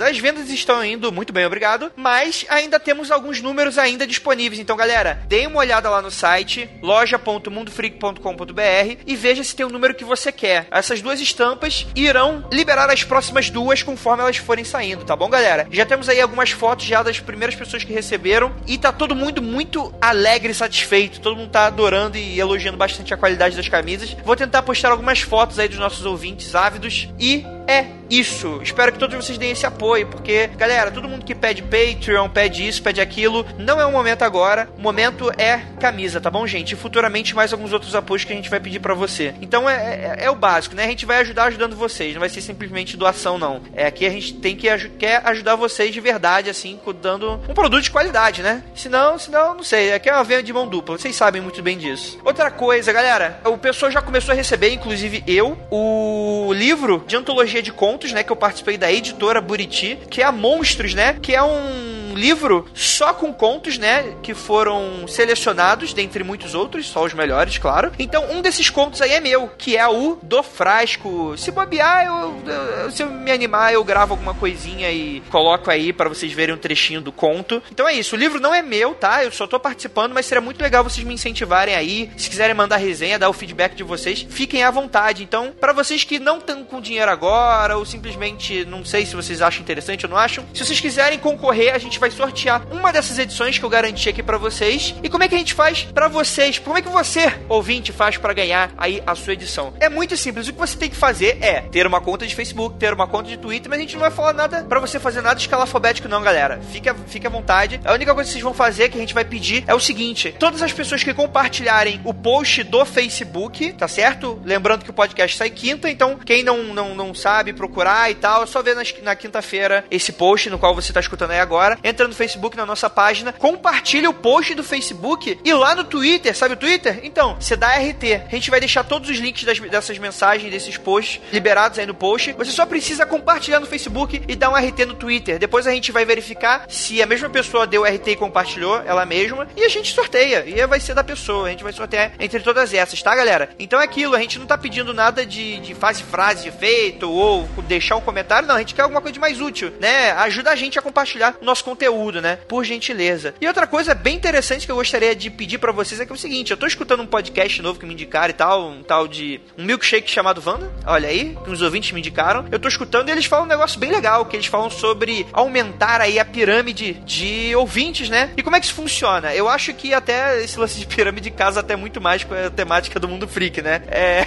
As vendas estão indo muito bem, obrigado. Mas ainda temos alguns números ainda disponíveis. Então, galera, deem uma olhada lá no site loja.mundofreak.com.br e veja se tem o número que você quer. Essas duas estampas irão liberar as próximas duas conforme elas forem saindo, tá bom, galera? Já temos aí algumas fotos já das primeiras pessoas que receberam e tá todo mundo muito alegre e satisfeito. Todo mundo tá adorando e elogiando bastante a qualidade das camisas. Vou tentar algumas fotos aí dos nossos ouvintes ávidos e é isso. Espero que todos vocês deem esse apoio, porque, galera, todo mundo que pede Patreon, pede isso, pede aquilo, não é o momento agora. O momento é camisa, tá bom, gente? E futuramente mais alguns outros apoios que a gente vai pedir para você. Então é, é, é, o básico, né? A gente vai ajudar ajudando vocês, não vai ser simplesmente doação, não. É aqui a gente tem que aj quer ajudar vocês de verdade, assim, dando um produto de qualidade, né? Senão, senão, não sei, aqui é uma venda de mão dupla. Vocês sabem muito bem disso. Outra coisa, galera, o pessoal já começou a receber, inclusive eu, o livro de antologia de contos, né? Que eu participei da editora Buriti, que é a Monstros, né? Que é um livro só com contos, né? Que foram selecionados, dentre muitos outros, só os melhores, claro. Então, um desses contos aí é meu, que é o do Frasco. Se bobear, eu, eu, se eu me animar, eu gravo alguma coisinha e coloco aí para vocês verem um trechinho do conto. Então é isso, o livro não é meu, tá? Eu só tô participando, mas seria muito legal vocês me incentivarem aí. Se quiserem mandar resenha, dar o feedback de vocês, fiquem à vontade. Então, para vocês que não estão com dinheiro agora, ou simplesmente não sei se vocês acham interessante ou não acham, se vocês quiserem concorrer, a gente vai sortear uma dessas edições que eu garanti aqui para vocês. E como é que a gente faz para vocês? Como é que você, ouvinte, faz para ganhar aí a sua edição? É muito simples. O que você tem que fazer é ter uma conta de Facebook, ter uma conta de Twitter, mas a gente não vai falar nada para você fazer nada de escala alfabético não, galera. Fique, fique à vontade. A única coisa que vocês vão fazer que a gente vai pedir é o seguinte: todas as pessoas que compartilharem o post do Facebook, tá certo? Lembrando que o podcast sai quinta, então quem não, não, não sabe procurar e tal, é só ver na, na quinta-feira esse post no qual você tá escutando aí agora. Entra entra no Facebook, na nossa página, compartilha o post do Facebook e lá no Twitter, sabe o Twitter? Então, você dá RT. A gente vai deixar todos os links das, dessas mensagens, desses posts liberados aí no post. Você só precisa compartilhar no Facebook e dar um RT no Twitter. Depois a gente vai verificar se a mesma pessoa deu RT e compartilhou, ela mesma, e a gente sorteia. E vai ser da pessoa. A gente vai sortear entre todas essas, tá, galera? Então é aquilo, a gente não tá pedindo nada de, de fase frase de efeito ou deixar um comentário, não. A gente quer alguma coisa de mais útil, né? Ajuda a gente a compartilhar o nosso conteúdo, né? Por gentileza. E outra coisa bem interessante que eu gostaria de pedir para vocês é que é o seguinte: eu tô escutando um podcast novo que me indicaram e tal, um tal de um milkshake chamado Wanda. Olha aí, que os ouvintes me indicaram. Eu tô escutando e eles falam um negócio bem legal, que eles falam sobre aumentar aí a pirâmide de ouvintes, né? E como é que isso funciona? Eu acho que até esse lance de pirâmide casa até muito mais com a temática do mundo freak, né? É,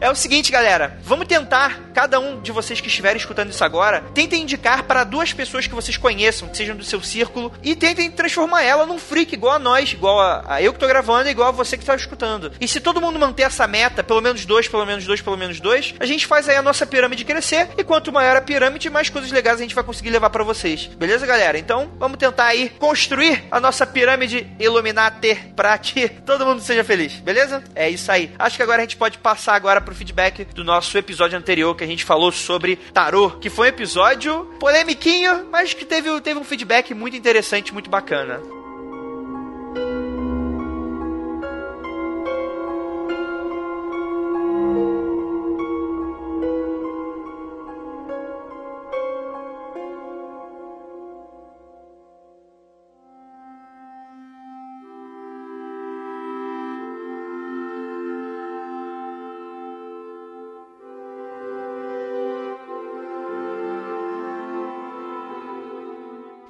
<laughs> é o seguinte, galera. Vamos tentar, cada um de vocês que estiverem escutando isso agora, tentem indicar para duas pessoas que vocês conheçam, que sejam do seu círculo, e tentem transformar ela num freak, igual a nós, igual a, a eu que tô gravando, igual a você que tá escutando. E se todo mundo manter essa meta, pelo menos dois, pelo menos dois, pelo menos dois, a gente faz aí a nossa pirâmide crescer, e quanto maior a pirâmide, mais coisas legais a gente vai conseguir levar para vocês. Beleza, galera? Então, vamos tentar aí construir a nossa pirâmide Illuminati pra que <laughs> todo mundo seja feliz, beleza? É isso aí. Acho que agora a gente pode passar agora pro feedback do nosso episódio anterior que a gente falou sobre tarô, que foi um episódio polemiquinho, mas que teve, teve um feedback muito interessante, muito bacana.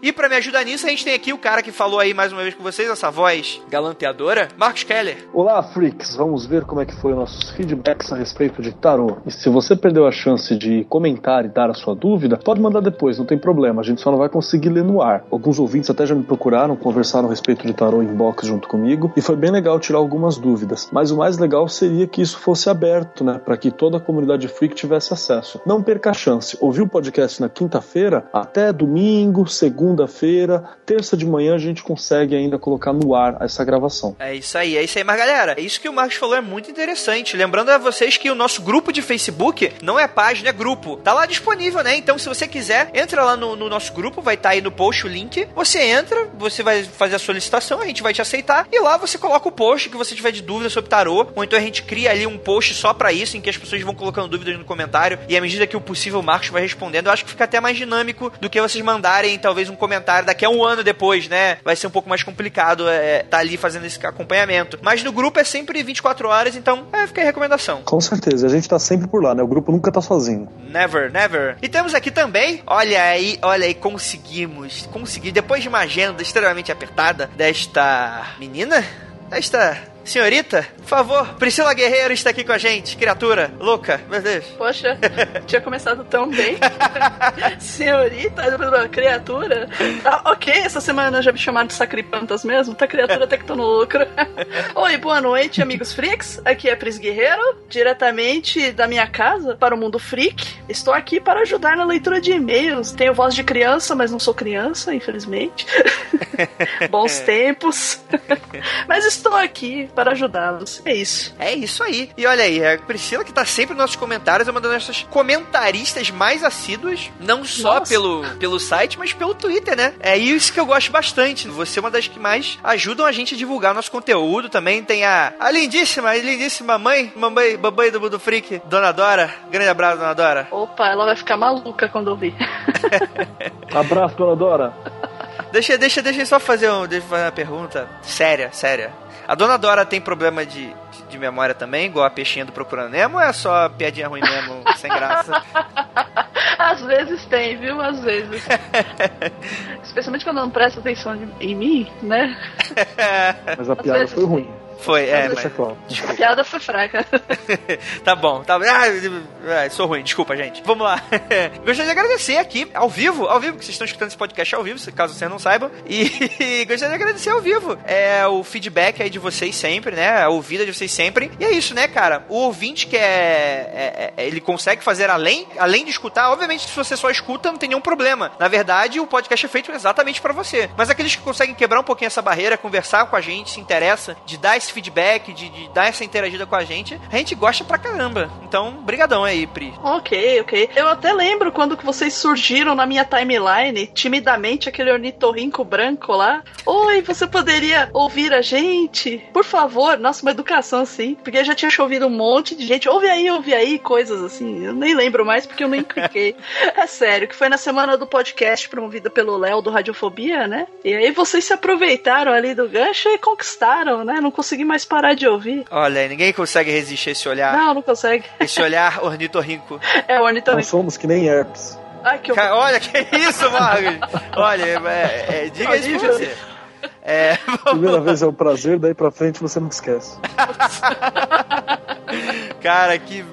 E para me ajudar nisso, a gente tem aqui o cara que falou aí mais uma vez com vocês, essa voz galanteadora, Marcos Keller. Olá, freaks! Vamos ver como é que foi nossos feedbacks a respeito de tarô. E se você perdeu a chance de comentar e dar a sua dúvida, pode mandar depois, não tem problema, a gente só não vai conseguir ler no ar. Alguns ouvintes até já me procuraram, conversaram a respeito de tarô em box junto comigo, e foi bem legal tirar algumas dúvidas. Mas o mais legal seria que isso fosse aberto, né, para que toda a comunidade freak tivesse acesso. Não perca a chance. Ouviu o podcast na quinta-feira? Até domingo, segunda segunda-feira, terça de manhã a gente consegue ainda colocar no ar essa gravação. É isso aí, é isso aí. Mas galera, isso que o Marcos falou é muito interessante. Lembrando a vocês que o nosso grupo de Facebook não é página, é grupo. Tá lá disponível, né? Então se você quiser, entra lá no, no nosso grupo, vai estar tá aí no post o link. Você entra, você vai fazer a solicitação, a gente vai te aceitar. E lá você coloca o post que você tiver de dúvida sobre tarô. Ou então a gente cria ali um post só para isso, em que as pessoas vão colocando dúvidas no comentário. E à medida que o possível o Marcos vai respondendo, eu acho que fica até mais dinâmico do que vocês mandarem talvez um comentário daqui a um ano depois, né? Vai ser um pouco mais complicado é, tá ali fazendo esse acompanhamento. Mas no grupo é sempre 24 horas, então é, fica a recomendação. Com certeza, a gente tá sempre por lá, né? O grupo nunca tá sozinho. Never, never. E temos aqui também, olha aí, olha aí, conseguimos, conseguimos, depois de uma agenda extremamente apertada desta menina, desta Senhorita, por favor, Priscila Guerreiro está aqui com a gente, criatura, louca, meu Deus. Poxa, <laughs> tinha começado tão bem. <laughs> Senhorita, criatura. Ah, ok, essa semana já me chamaram de sacripantas mesmo, tá criatura até que tô no lucro. <laughs> Oi, boa noite, amigos freaks. Aqui é Pris Guerreiro, diretamente da minha casa para o mundo freak. Estou aqui para ajudar na leitura de e-mails. Tenho voz de criança, mas não sou criança, infelizmente. Bons tempos. mas estou aqui para ajudá-los. É isso. É isso aí. E olha aí, a Priscila que tá sempre nos nossos comentários, é uma das nossas comentaristas mais assíduas, não só pelo, pelo site, mas pelo Twitter, né? É isso que eu gosto bastante. Você é uma das que mais ajudam a gente a divulgar o nosso conteúdo. Também tem a, a lindíssima, a lindíssima mãe, mamãe, babãe do Mundo Freak, Dona Dora. Grande abraço, Dona Dora. Opa, ela vai ficar maluca quando ouvir. <laughs> abraço, Dona Dora. Deixa, deixa, deixa eu só fazer, um, deixa eu fazer uma pergunta séria, séria. A Dona Dora tem problema de, de, de, memória também, igual a peixinha do Procurando Nemo, ou é só piadinha ruim mesmo, <laughs> sem graça? Às vezes tem, viu? Às vezes. <laughs> Especialmente quando não presta atenção em mim, né? <laughs> Mas a piada foi tem. Foi, é, mas... claro. A piada foi fraca. <laughs> tá bom, tá bom. Ah, sou ruim, desculpa, gente. Vamos lá. <laughs> gostaria de agradecer aqui, ao vivo, ao vivo, que vocês estão escutando esse podcast ao vivo, caso vocês não saibam. <laughs> E gostaria de agradecer ao vivo. É o feedback aí de vocês sempre, né? A ouvida de vocês sempre. E é isso, né, cara? O ouvinte que é, é, é- Ele consegue fazer além, além de escutar, obviamente, se você só escuta, não tem nenhum problema. Na verdade, o podcast é feito exatamente pra você. Mas aqueles que conseguem quebrar um pouquinho essa barreira, conversar com a gente, se interessa, de dar esse feedback, de, de dar essa interagida com a gente, a gente gosta pra caramba. Então, brigadão aí, Pri. Ok, ok. Eu até lembro quando que vocês surgiram na minha timeline, timidamente, aquele ornitorrinco branco lá. Oi, você poderia ouvir a gente? Por favor. Nossa, uma educação assim. Porque eu já tinha chovido um monte de gente. Ouve aí, ouve aí, coisas assim. Eu nem lembro mais porque eu nem cliquei. <laughs> é sério, que foi na semana do podcast promovida pelo Léo do Radiofobia, né? E aí vocês se aproveitaram ali do gancho e conquistaram, né? Não consegui mais parar de ouvir. Olha, ninguém consegue resistir a esse olhar. Não, não consegue. Esse olhar ornitorrinco. <laughs> É o Nós ornitorrinco. somos que nem herpes. Ai, que Olha, que isso, Marcos? Olha, é, é, diga isso pra você. É, <laughs> Primeira vez é um prazer, daí pra frente você não esquece. cara, que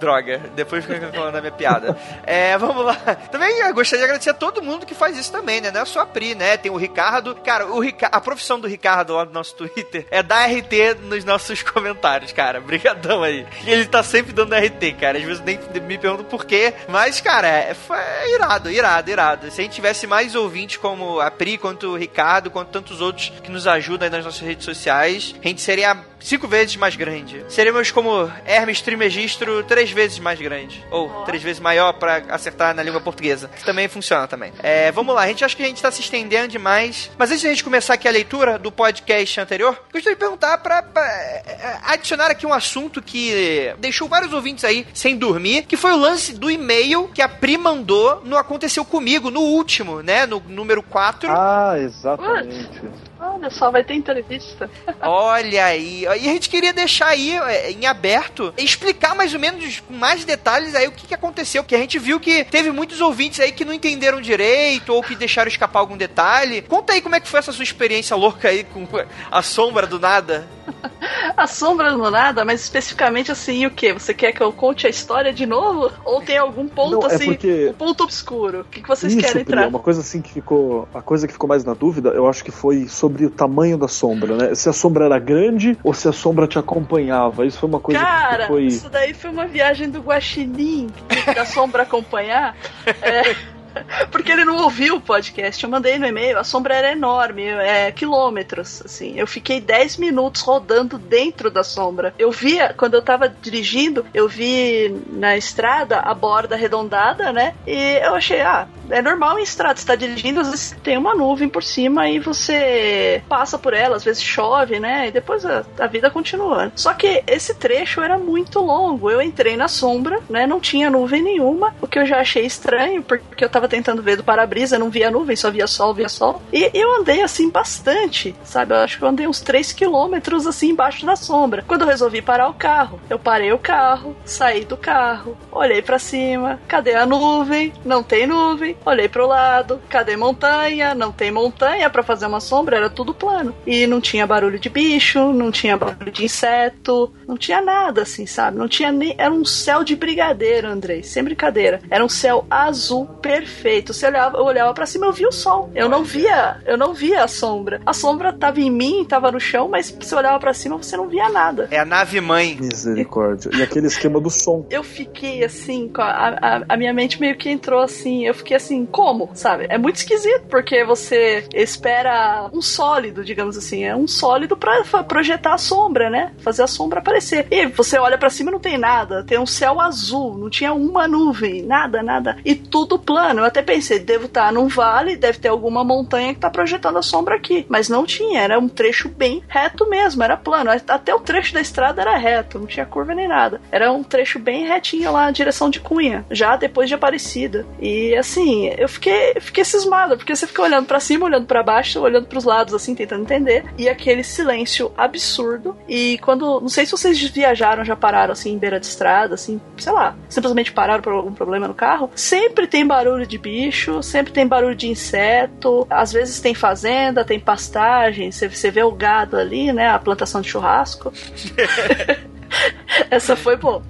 droga. Depois fica falando da minha piada. É, vamos lá. Também eu gostaria de agradecer a todo mundo que faz isso também, né? Não é só a Pri, né? Tem o Ricardo. Cara, o Rica... a profissão do Ricardo lá no nosso Twitter é dar RT nos nossos comentários, cara. Brigadão aí. Ele tá sempre dando RT, cara. Às vezes nem me pergunto por quê. Mas, cara, é, foi irado, irado, irado. Se a gente tivesse mais ouvintes como a Pri, quanto o Ricardo, quanto tantos outros que nos ajudam aí nas nossas redes sociais, a gente seria cinco vezes mais grande. Seremos como Hermes Trimegistro três vezes mais grande. Ou três vezes maior pra acertar na língua portuguesa. Isso também funciona também. É, vamos lá, a gente acha que a gente tá se estendendo demais. Mas antes de a gente começar aqui a leitura do podcast anterior, gostaria de perguntar pra, pra, é, adicionar aqui um assunto que deixou vários ouvintes aí sem dormir, que foi o lance do e-mail que a Pri mandou no Aconteceu Comigo, no último, né? No número 4. Ah, exatamente. Olha só, vai ter entrevista. Olha aí. E a gente queria deixar aí é, em aberto, explicar mais ou menos com mais detalhes aí o que, que aconteceu, porque a gente viu que teve muitos ouvintes aí que não entenderam direito ou que deixaram escapar algum detalhe. Conta aí como é que foi essa sua experiência louca aí com a sombra do nada. <laughs> A sombra do nada, mas especificamente assim, o que? Você quer que eu conte a história de novo? Ou tem algum ponto Não, é assim, porque- um ponto obscuro? O que, que vocês Isso, querem Pri, entrar? uma coisa assim que ficou. A coisa que ficou mais na dúvida, eu acho que foi sobre o tamanho da sombra, né? Se a sombra era grande ou se a sombra te acompanhava. Isso foi uma coisa Cara, que foi. isso daí foi uma viagem do Guaxinim, da sombra acompanhar. É, <laughs> <laughs> porque ele não ouviu o podcast. Eu mandei no e-mail, a sombra era enorme, é, quilômetros, assim. Eu fiquei 10 minutos rodando dentro da sombra. Eu via, quando eu tava dirigindo, eu vi na estrada a borda arredondada, né? E eu achei, ah, é normal em estrada, você tá dirigindo, às vezes tem uma nuvem por cima e você passa por ela, às vezes chove, né? E depois a, a vida continua. Só que esse trecho era muito longo. Eu entrei na sombra, né? Não tinha nuvem nenhuma, o que eu já achei estranho, porque eu tava tentando ver do para-brisa, não via nuvem, só via sol, via sol. E eu andei assim bastante, sabe? Eu acho que eu andei uns 3 quilômetros assim embaixo da sombra. Quando eu resolvi parar o carro, eu parei o carro, saí do carro, olhei pra cima, cadê a nuvem? Não tem nuvem. Olhei pro lado, cadê montanha? Não tem montanha pra fazer uma sombra, era tudo plano. E não tinha barulho de bicho, não tinha barulho de inseto, não tinha nada assim, sabe? Não tinha nem. Era um céu de brigadeiro, Andrei, sem brincadeira. Era um céu azul perfeito. Você olhava, eu olhava pra cima, eu via o sol. Eu não via, eu não via a sombra. A sombra tava em mim, tava no chão, mas você olhava pra cima, você não via nada. É a nave mãe. Misericórdia. E aquele esquema do som. eu fiquei assim, com a, a, a minha mente meio que entrou assim, eu fiquei assim, como? Sabe? É muito esquisito, porque você espera um sólido, digamos assim, é um sólido pra fa- projetar a sombra, né? Fazer a sombra aparecer. E você olha pra cima e não tem nada, tem um céu azul, não tinha uma nuvem, nada, nada. E tudo plano. Eu até pensei, devo estar num vale, deve ter alguma montanha que tá projetando a sombra aqui. Mas não tinha, era um trecho bem reto mesmo, era plano. Até o trecho da estrada era reto, não tinha curva nem nada. Era um trecho bem retinho lá na direção de Cunha, já depois de Aparecida. E assim, eu fiquei, fiquei cismada, porque você fica olhando pra cima, olhando pra baixo, olhando pros lados, assim, tentando entender. E aquele silêncio absurdo. E quando. Não sei se vocês viajaram, já pararam assim em beira de estrada, assim, sei lá, simplesmente pararam por algum problema no carro. Sempre tem barulho de bicho, sempre tem barulho de inseto, às vezes tem fazenda, tem pastagem, você, vê o gado ali, né? A plantação de churrasco. <laughs> <laughs> Essa foi boa.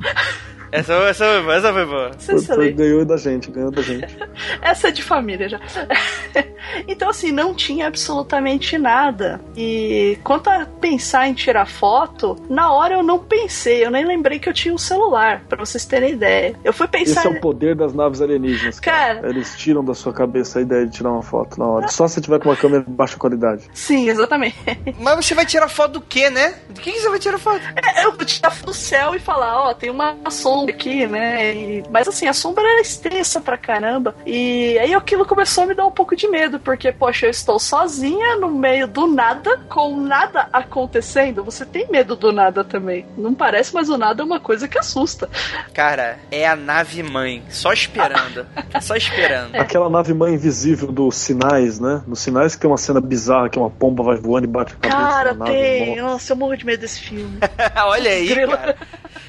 Essa, essa, foi boa, essa foi boa. Foi, foi, ganhou da gente, ganhou da gente. <laughs> Essa é de família já. <laughs> então, assim, não tinha absolutamente nada. E quanto a pensar em tirar foto, na hora eu não pensei, eu nem lembrei que eu tinha um celular, para vocês terem ideia. Eu fui pensar. Esse é o poder das naves alienígenas. Cara. cara. Eles tiram da sua cabeça a ideia de tirar uma foto na hora. Só se tiver com uma câmera de baixa qualidade. Sim, exatamente. Mas você vai tirar foto do quê, né? Do que, que você vai tirar foto? É, eu vou tirar foto do céu e falar, ó, tem uma sombra aqui, né? E, mas assim, a sombra era extensa pra caramba. E aí aquilo começou a me dar um pouco de medo, porque, poxa, eu estou sozinha no meio do nada, com nada acontecendo. Você tem medo do nada também. Não parece, mas o nada é uma coisa que assusta. Cara, é a nave mãe, só esperando. <laughs> só esperando. É. Aquela nave mãe invisível dos sinais, né? Nos sinais que tem uma cena bizarra que uma pomba vai voando e bate a cabeça. Cara, tem. Nossa, eu morro de medo desse filme. <laughs> Olha aí, cara.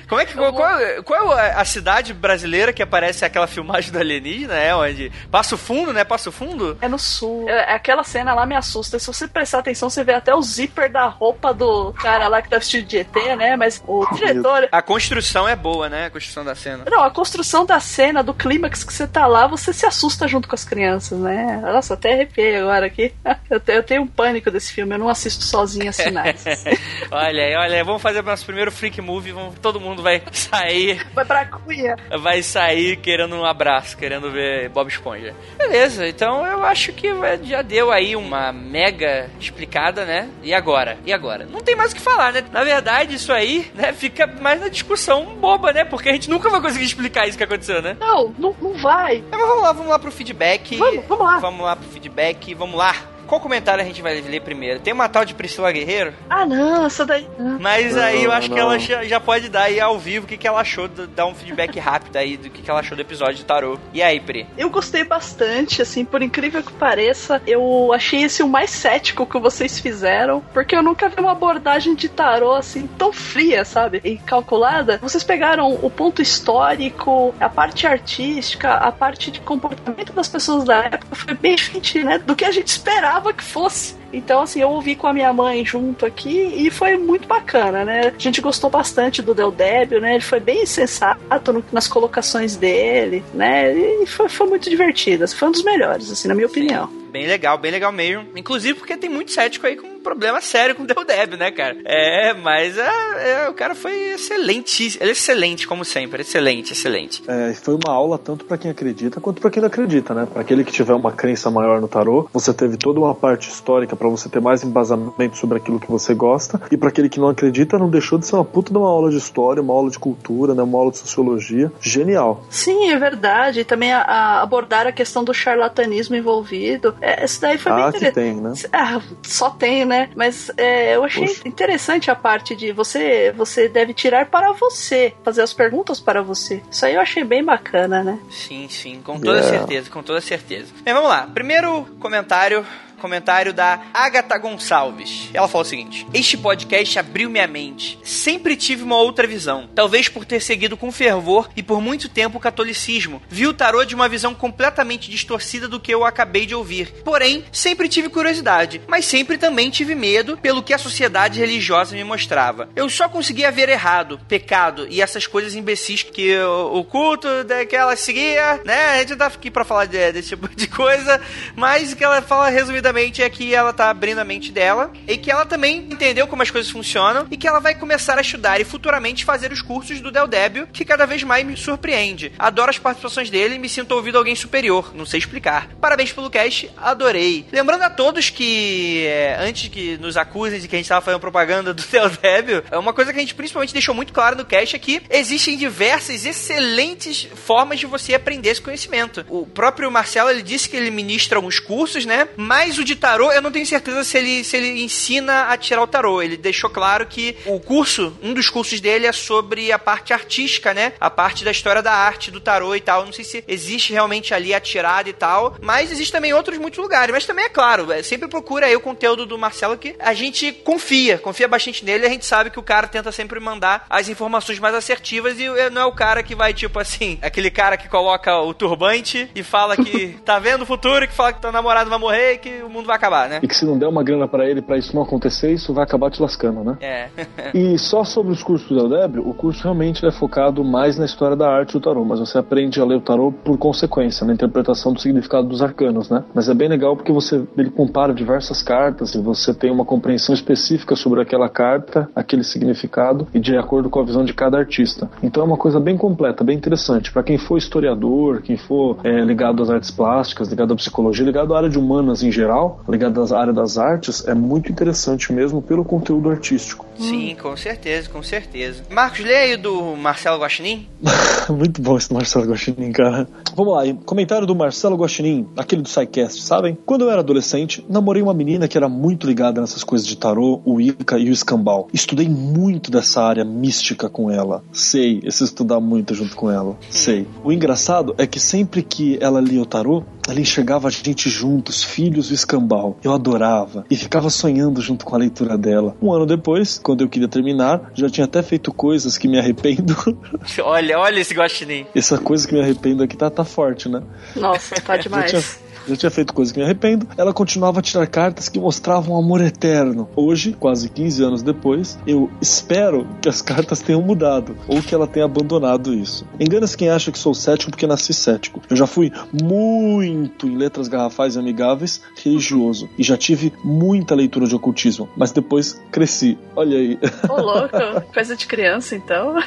Como é que. Qual, qual, qual, é a cidade brasileira que aparece aquela filmagem do alienígena? É onde? Passo Fundo, né? Passo Fundo? É no sul. É, aquela cena lá me assusta. Se você prestar atenção, você vê até o zíper da roupa do cara lá que tá vestido de ET, né? Mas o diretor. A construção é boa, né? A construção da cena. Não, a construção da cena, do clímax que você tá lá, você se assusta junto com as crianças, né? Nossa, até arrepiei agora aqui. <laughs> Eu tenho um pânico desse filme, eu não assisto sozinha sinais. <laughs> olha aí, olha aí, vamos fazer o nosso primeiro freak movie, vamos todo mundo vai <laughs> sair. Vai pra cunha. Vai sair querendo um abraço, querendo ver Bob Esponja. Beleza, então eu acho que já deu aí uma mega explicada, né? E agora? E agora? Não tem mais o que falar, né? Na verdade, isso aí, né, fica mais na discussão boba, né? Porque a gente nunca vai conseguir explicar isso que aconteceu, né? Não, não, não vai. Mas vamos lá, vamos lá pro feedback. Vamos, vamos lá. Vamos lá pro feedback, vamos lá qual comentário a gente vai ler primeiro? Tem uma tal de Priscila Guerreiro? Ah, não, essa daí. Mas aí eu acho não. que ela já, já, pode dar aí ao vivo o que, que ela achou, dar um feedback rápido aí do que, que ela achou do episódio de Tarô. E aí, Pri? Eu gostei bastante, assim, por incrível que pareça, eu achei esse o mais cético que vocês fizeram, porque eu nunca vi uma abordagem de Tarô assim tão fria, sabe? E calculada. Vocês pegaram o ponto histórico, a parte artística, a parte de comportamento das pessoas da época, foi bem diferente, né? Do que a gente esperava esperava que fosse. Então, assim, eu ouvi com a minha mãe junto aqui e foi muito bacana, né? A gente gostou bastante do Del Débio, né? Ele foi bem sensato no, nas colocações dele, né? E foi, foi muito divertido. Foi um dos melhores, assim, na minha opinião. Bem legal, bem legal mesmo. Inclusive porque tem muito cético aí com um problema sério com o Del Deb, né, cara? É, mas é, é, o cara foi excelente. Ele é excelente, como sempre. Excelente, excelente. É, foi uma aula tanto para quem acredita quanto para quem não acredita, né? Para aquele que tiver uma crença maior no tarô, você teve toda uma parte histórica para você ter mais embasamento sobre aquilo que você gosta. E para aquele que não acredita, não deixou de ser uma puta de uma aula de história, uma aula de cultura, né? Uma aula de sociologia. Genial. Sim, é verdade. E também a, a abordar a questão do charlatanismo envolvido. É, esse daí foi ah, bem interessante. tem, né? Ah, só tem, né? Mas é, eu achei Poxa. interessante a parte de você, você deve tirar para você, fazer as perguntas para você. Isso aí eu achei bem bacana, né? Sim, sim, com toda yeah. certeza, com toda certeza. Bem, vamos lá. Primeiro comentário comentário da Agatha Gonçalves. Ela falou o seguinte: Este podcast abriu minha mente. Sempre tive uma outra visão. Talvez por ter seguido com fervor e por muito tempo o catolicismo. Vi o tarô de uma visão completamente distorcida do que eu acabei de ouvir. Porém, sempre tive curiosidade, mas sempre também tive medo pelo que a sociedade religiosa me mostrava. Eu só conseguia ver errado, pecado e essas coisas imbecis que o, culto que ela seguia, né? A gente não tá aqui pra falar de, desse tipo de coisa, mas que ela fala resumidamente é que ela tá abrindo a mente dela e que ela também entendeu como as coisas funcionam e que ela vai começar a estudar e futuramente fazer os cursos do Del Débio, que cada vez mais me surpreende. Adoro as participações dele e me sinto ouvido alguém superior, não sei explicar. Parabéns pelo cast, adorei. Lembrando a todos que, é, antes que nos acusem de que a gente tava fazendo propaganda do <laughs> Del Débio, é uma coisa que a gente principalmente deixou muito claro no cast é que existem diversas excelentes formas de você aprender esse conhecimento. O próprio Marcelo, ele disse que ele ministra alguns cursos, né? Mas curso de tarô, eu não tenho certeza se ele, se ele ensina a tirar o tarô. Ele deixou claro que o curso, um dos cursos dele é sobre a parte artística, né? A parte da história da arte do tarô e tal. Não sei se existe realmente ali a tirada e tal, mas existe também outros muitos lugares. Mas também é claro, é, sempre procura aí o conteúdo do Marcelo que a gente confia, confia bastante nele. A gente sabe que o cara tenta sempre mandar as informações mais assertivas e é, não é o cara que vai, tipo assim, <laughs> aquele cara que coloca o turbante e fala que tá vendo o futuro, que fala que teu namorado vai morrer que o mundo vai acabar, né? E que se não der uma grana para ele para isso não acontecer, isso vai acabar te lascando, né? É. <laughs> e só sobre os cursos do Eldebrio, o curso realmente é focado mais na história da arte do tarô, mas você aprende a ler o tarô por consequência, na interpretação do significado dos arcanos, né? Mas é bem legal porque você ele compara diversas cartas e você tem uma compreensão específica sobre aquela carta, aquele significado e de acordo com a visão de cada artista. Então é uma coisa bem completa, bem interessante. Para quem for historiador, quem for é, ligado às artes plásticas, ligado à psicologia, ligado à área de humanas em geral, ligado à área das artes, é muito interessante mesmo pelo conteúdo artístico. Sim, com certeza, com certeza. Marcos, leia do Marcelo Guaxinim. <laughs> muito bom esse Marcelo Guaxinim, cara. Vamos lá, comentário do Marcelo Guaxinim, aquele do SciCast, sabem? Quando eu era adolescente, namorei uma menina que era muito ligada nessas coisas de tarô, o Ica e o escambau. Estudei muito dessa área mística com ela. Sei, esse estudar muito junto com ela. Sei. O engraçado é que sempre que ela lia o tarô, ela enxergava a gente juntos, filhos do escambau. Eu adorava e ficava sonhando junto com a leitura dela. Um ano depois, quando eu queria terminar, já tinha até feito coisas que me arrependo. <laughs> olha, olha esse guaxinim. Essa coisa que me arrependo aqui tá, tá forte, né? Nossa, tá <laughs> demais já tinha feito coisa que me arrependo. Ela continuava a tirar cartas que mostravam amor eterno. Hoje, quase 15 anos depois, eu espero que as cartas tenham mudado ou que ela tenha abandonado isso. Engana-se quem acha que sou cético porque nasci cético. Eu já fui muito em letras garrafais e amigáveis religioso e já tive muita leitura de ocultismo, mas depois cresci. Olha aí. Ô, louco, coisa de criança então.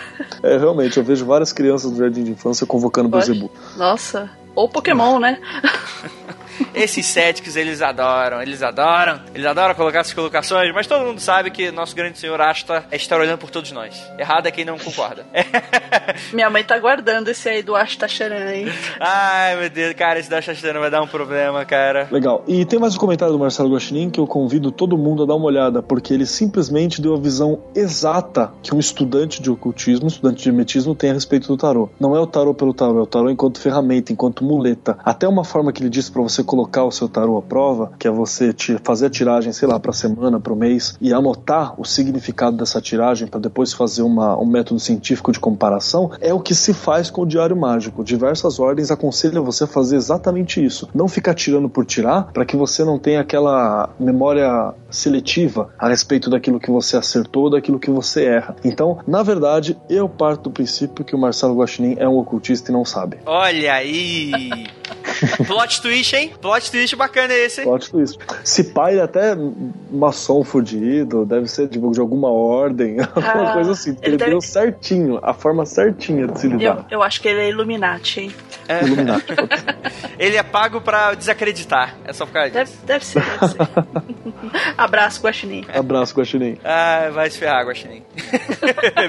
É, realmente, eu vejo várias crianças do jardim de infância convocando Bezebu. Nossa, ou Pokémon, né? <laughs> Esses céticos, eles adoram, eles adoram, eles adoram colocar essas colocações, mas todo mundo sabe que nosso grande senhor Asta está olhando por todos nós. Errado é quem não concorda. <laughs> Minha mãe tá guardando esse aí do Asta Charan, hein? Ai, meu Deus, cara, esse do Asta Charan vai dar um problema, cara. Legal. E tem mais um comentário do Marcelo Guaxinim que eu convido todo mundo a dar uma olhada, porque ele simplesmente deu a visão exata que um estudante de ocultismo, estudante de hermetismo tem a respeito do tarô. Não é o tarô pelo tarô, é o tarô enquanto ferramenta, enquanto muleta. Até uma forma que ele disse para você colocar o seu tarô à prova, que é você fazer a tiragem, sei lá, para semana, para o mês e anotar o significado dessa tiragem para depois fazer uma, um método científico de comparação, é o que se faz com o diário mágico. Diversas ordens aconselham você a fazer exatamente isso. Não ficar tirando por tirar, para que você não tenha aquela memória seletiva a respeito daquilo que você acertou, daquilo que você erra. Então, na verdade, eu parto do princípio que o Marcelo Guaxinim é um ocultista e não sabe. Olha aí! <laughs> Plot twist, hein? Plot twist bacana esse, hein? Plot twist. Se pai é até maçom fudido, deve ser de, de alguma ordem, <laughs> alguma ah, coisa assim. Ele, ele deve... deu certinho, a forma certinha de se lidar. Eu, eu acho que ele é Illuminati, hein? É. Illuminati. <laughs> ele é pago pra desacreditar. É só disso. Deve, deve ser, deve ser. <laughs> Abraço, Guaxinim. Abraço, Guaxinim. Ah, vai se ferrar, Guaxinim.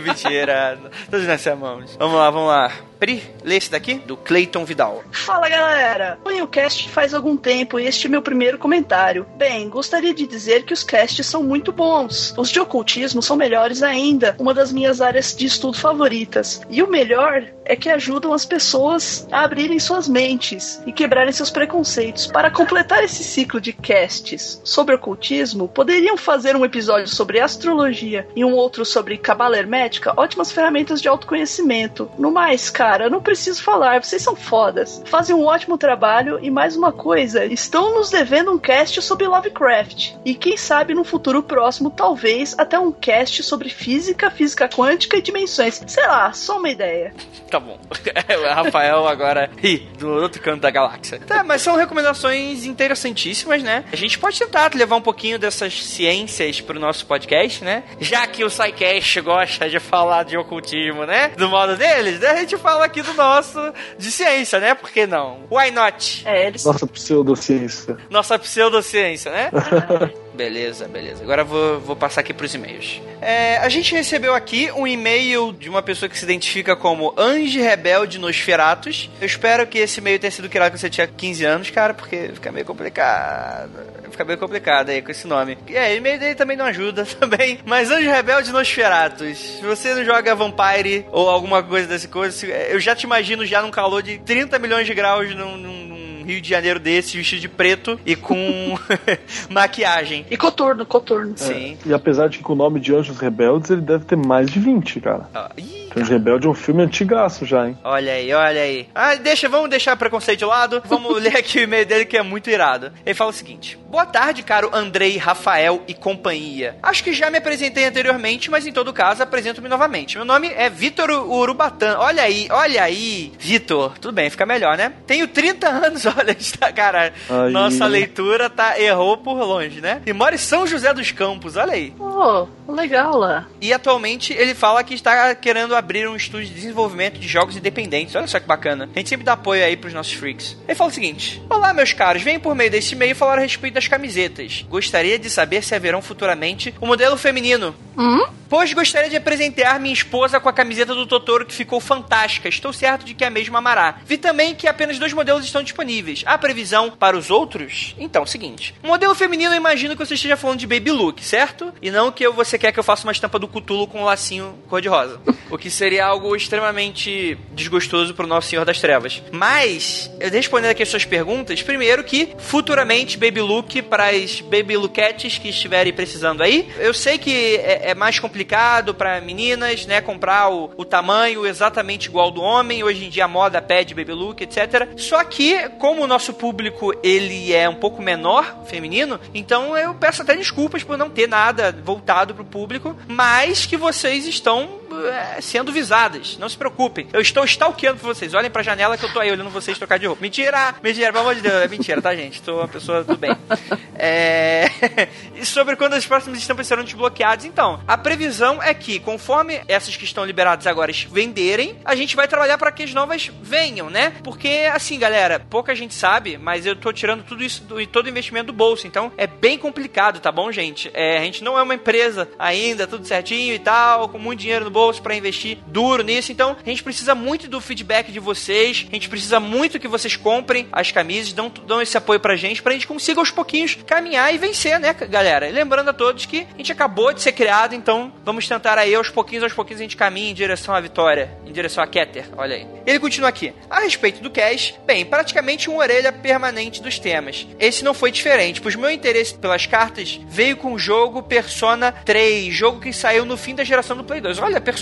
Mentira. Todos nós amamos. Vamos lá, vamos lá. Pri, lê esse daqui, do Clayton Vidal. Fala galera! Põe o cast faz algum tempo e este é meu primeiro comentário. Bem, gostaria de dizer que os casts são muito bons. Os de ocultismo são melhores ainda, uma das minhas áreas de estudo favoritas. E o melhor é que ajudam as pessoas a abrirem suas mentes e quebrarem seus preconceitos. Para completar esse ciclo de casts sobre ocultismo, poderiam fazer um episódio sobre astrologia e um outro sobre cabala hermética, ótimas ferramentas de autoconhecimento. No mais, cara, cara, eu não preciso falar, vocês são fodas. Fazem um ótimo trabalho e mais uma coisa, estão nos devendo um cast sobre Lovecraft. E quem sabe no futuro próximo, talvez até um cast sobre física, física quântica e dimensões. Sei lá, só uma ideia. Tá bom. <laughs> o Rafael agora ri do outro canto da galáxia. Tá, mas são recomendações interessantíssimas, né? A gente pode tentar levar um pouquinho dessas ciências pro nosso podcast, né? Já que o SciCast gosta de falar de ocultismo, né? Do modo deles, né? A gente fala fala aqui do nosso de ciência, né? Por que não? Why not? É, eles... Nossa pseudociência. Nossa pseudociência, né? <laughs> Beleza, beleza. Agora vou, vou passar aqui pros e-mails. É, a gente recebeu aqui um e-mail de uma pessoa que se identifica como Ange Rebelde Nosferatus. Eu espero que esse e-mail tenha sido criado quando você tinha 15 anos, cara, porque fica meio complicado. Fica bem complicado aí com esse nome. E é, o e-mail dele também não ajuda <laughs> também. Mas Anjo Rebelde Nosferatus. Se você não joga Vampire ou alguma coisa dessa coisa, eu já te imagino já num calor de 30 milhões de graus num, num Rio de Janeiro desse, vestido de preto e com <laughs> maquiagem. E coturno, coturno. Sim. E apesar de que com o nome de Anjos Rebeldes, ele deve ter mais de 20, cara. Ó, ih, Anjos Rebelde é um filme antigaço já, hein? Olha aí, olha aí. Ah, deixa, vamos deixar preconceito de lado. Vamos <laughs> ler aqui o e-mail dele que é muito irado. Ele fala o seguinte: Boa tarde, caro Andrei, Rafael e companhia. Acho que já me apresentei anteriormente, mas em todo caso apresento-me novamente. Meu nome é Vitor Urubatan. Olha aí, olha aí, Vitor. Tudo bem, fica melhor, né? Tenho 30 anos, <laughs> olha, está, cara. Aí. Nossa leitura tá errou por longe, né? E mora em São José dos Campos, olha aí. Oh, legal lá. E atualmente ele fala que está querendo abrir um estúdio de desenvolvimento de jogos independentes. Olha só que bacana. A gente sempre dá apoio aí pros nossos freaks. Ele fala o seguinte: Olá, meus caros, venho por meio desse e-mail falar a respeito das camisetas. Gostaria de saber se haverão futuramente o modelo feminino. Hum? Pois gostaria de apresentar minha esposa com a camiseta do Totoro que ficou fantástica. Estou certo de que é a mesma amará. Vi também que apenas dois modelos estão disponíveis. Há previsão para os outros? Então, seguinte. Modelo feminino, eu imagino que você esteja falando de baby look, certo? E não que você quer que eu faça uma estampa do Cutulo com um lacinho cor-de-rosa. o que seria algo extremamente desgostoso pro nosso Senhor das Trevas. Mas, respondendo aqui as suas perguntas, primeiro que futuramente baby look para as baby lookettes que estiverem precisando aí. Eu sei que é, é mais complicado para meninas, né, comprar o, o tamanho exatamente igual do homem. Hoje em dia a moda pede baby look, etc. Só que, como o nosso público ele é um pouco menor, feminino, então eu peço até desculpas por não ter nada voltado pro público, mas que vocês estão é, sendo visadas. Não se preocupem. Eu estou stalkeando por vocês. Olhem pra janela que eu tô aí olhando vocês trocar de roupa. Mentira! Mentira, pelo amor de Deus. É mentira, tá, gente? Sou uma pessoa do bem. É... <laughs> e sobre quando as próximas estampas serão desbloqueadas, então, a previsão é que, conforme essas que estão liberadas agora venderem, a gente vai trabalhar para que as novas venham, né? Porque, assim, galera, pouca gente sabe, mas eu tô tirando tudo isso do todo o investimento do bolso. Então, é bem complicado, tá bom, gente? É, a gente não é uma empresa ainda, tudo certinho e tal, com muito dinheiro no bolso para investir duro nisso. Então, a gente precisa muito do feedback de vocês. A gente precisa muito que vocês comprem as camisas, dão, dão esse apoio pra gente, pra gente consiga aos pouquinhos caminhar e vencer, né, galera? E lembrando a todos que a gente acabou de ser criado, então vamos tentar aí aos pouquinhos, aos pouquinhos a gente caminha em direção à vitória, em direção a Keter. Olha aí. Ele continua aqui. A respeito do Cash, bem, praticamente uma orelha permanente dos temas. Esse não foi diferente, pois meu interesse pelas cartas veio com o jogo Persona 3, jogo que saiu no fim da geração do Play 2. Olha, Persona,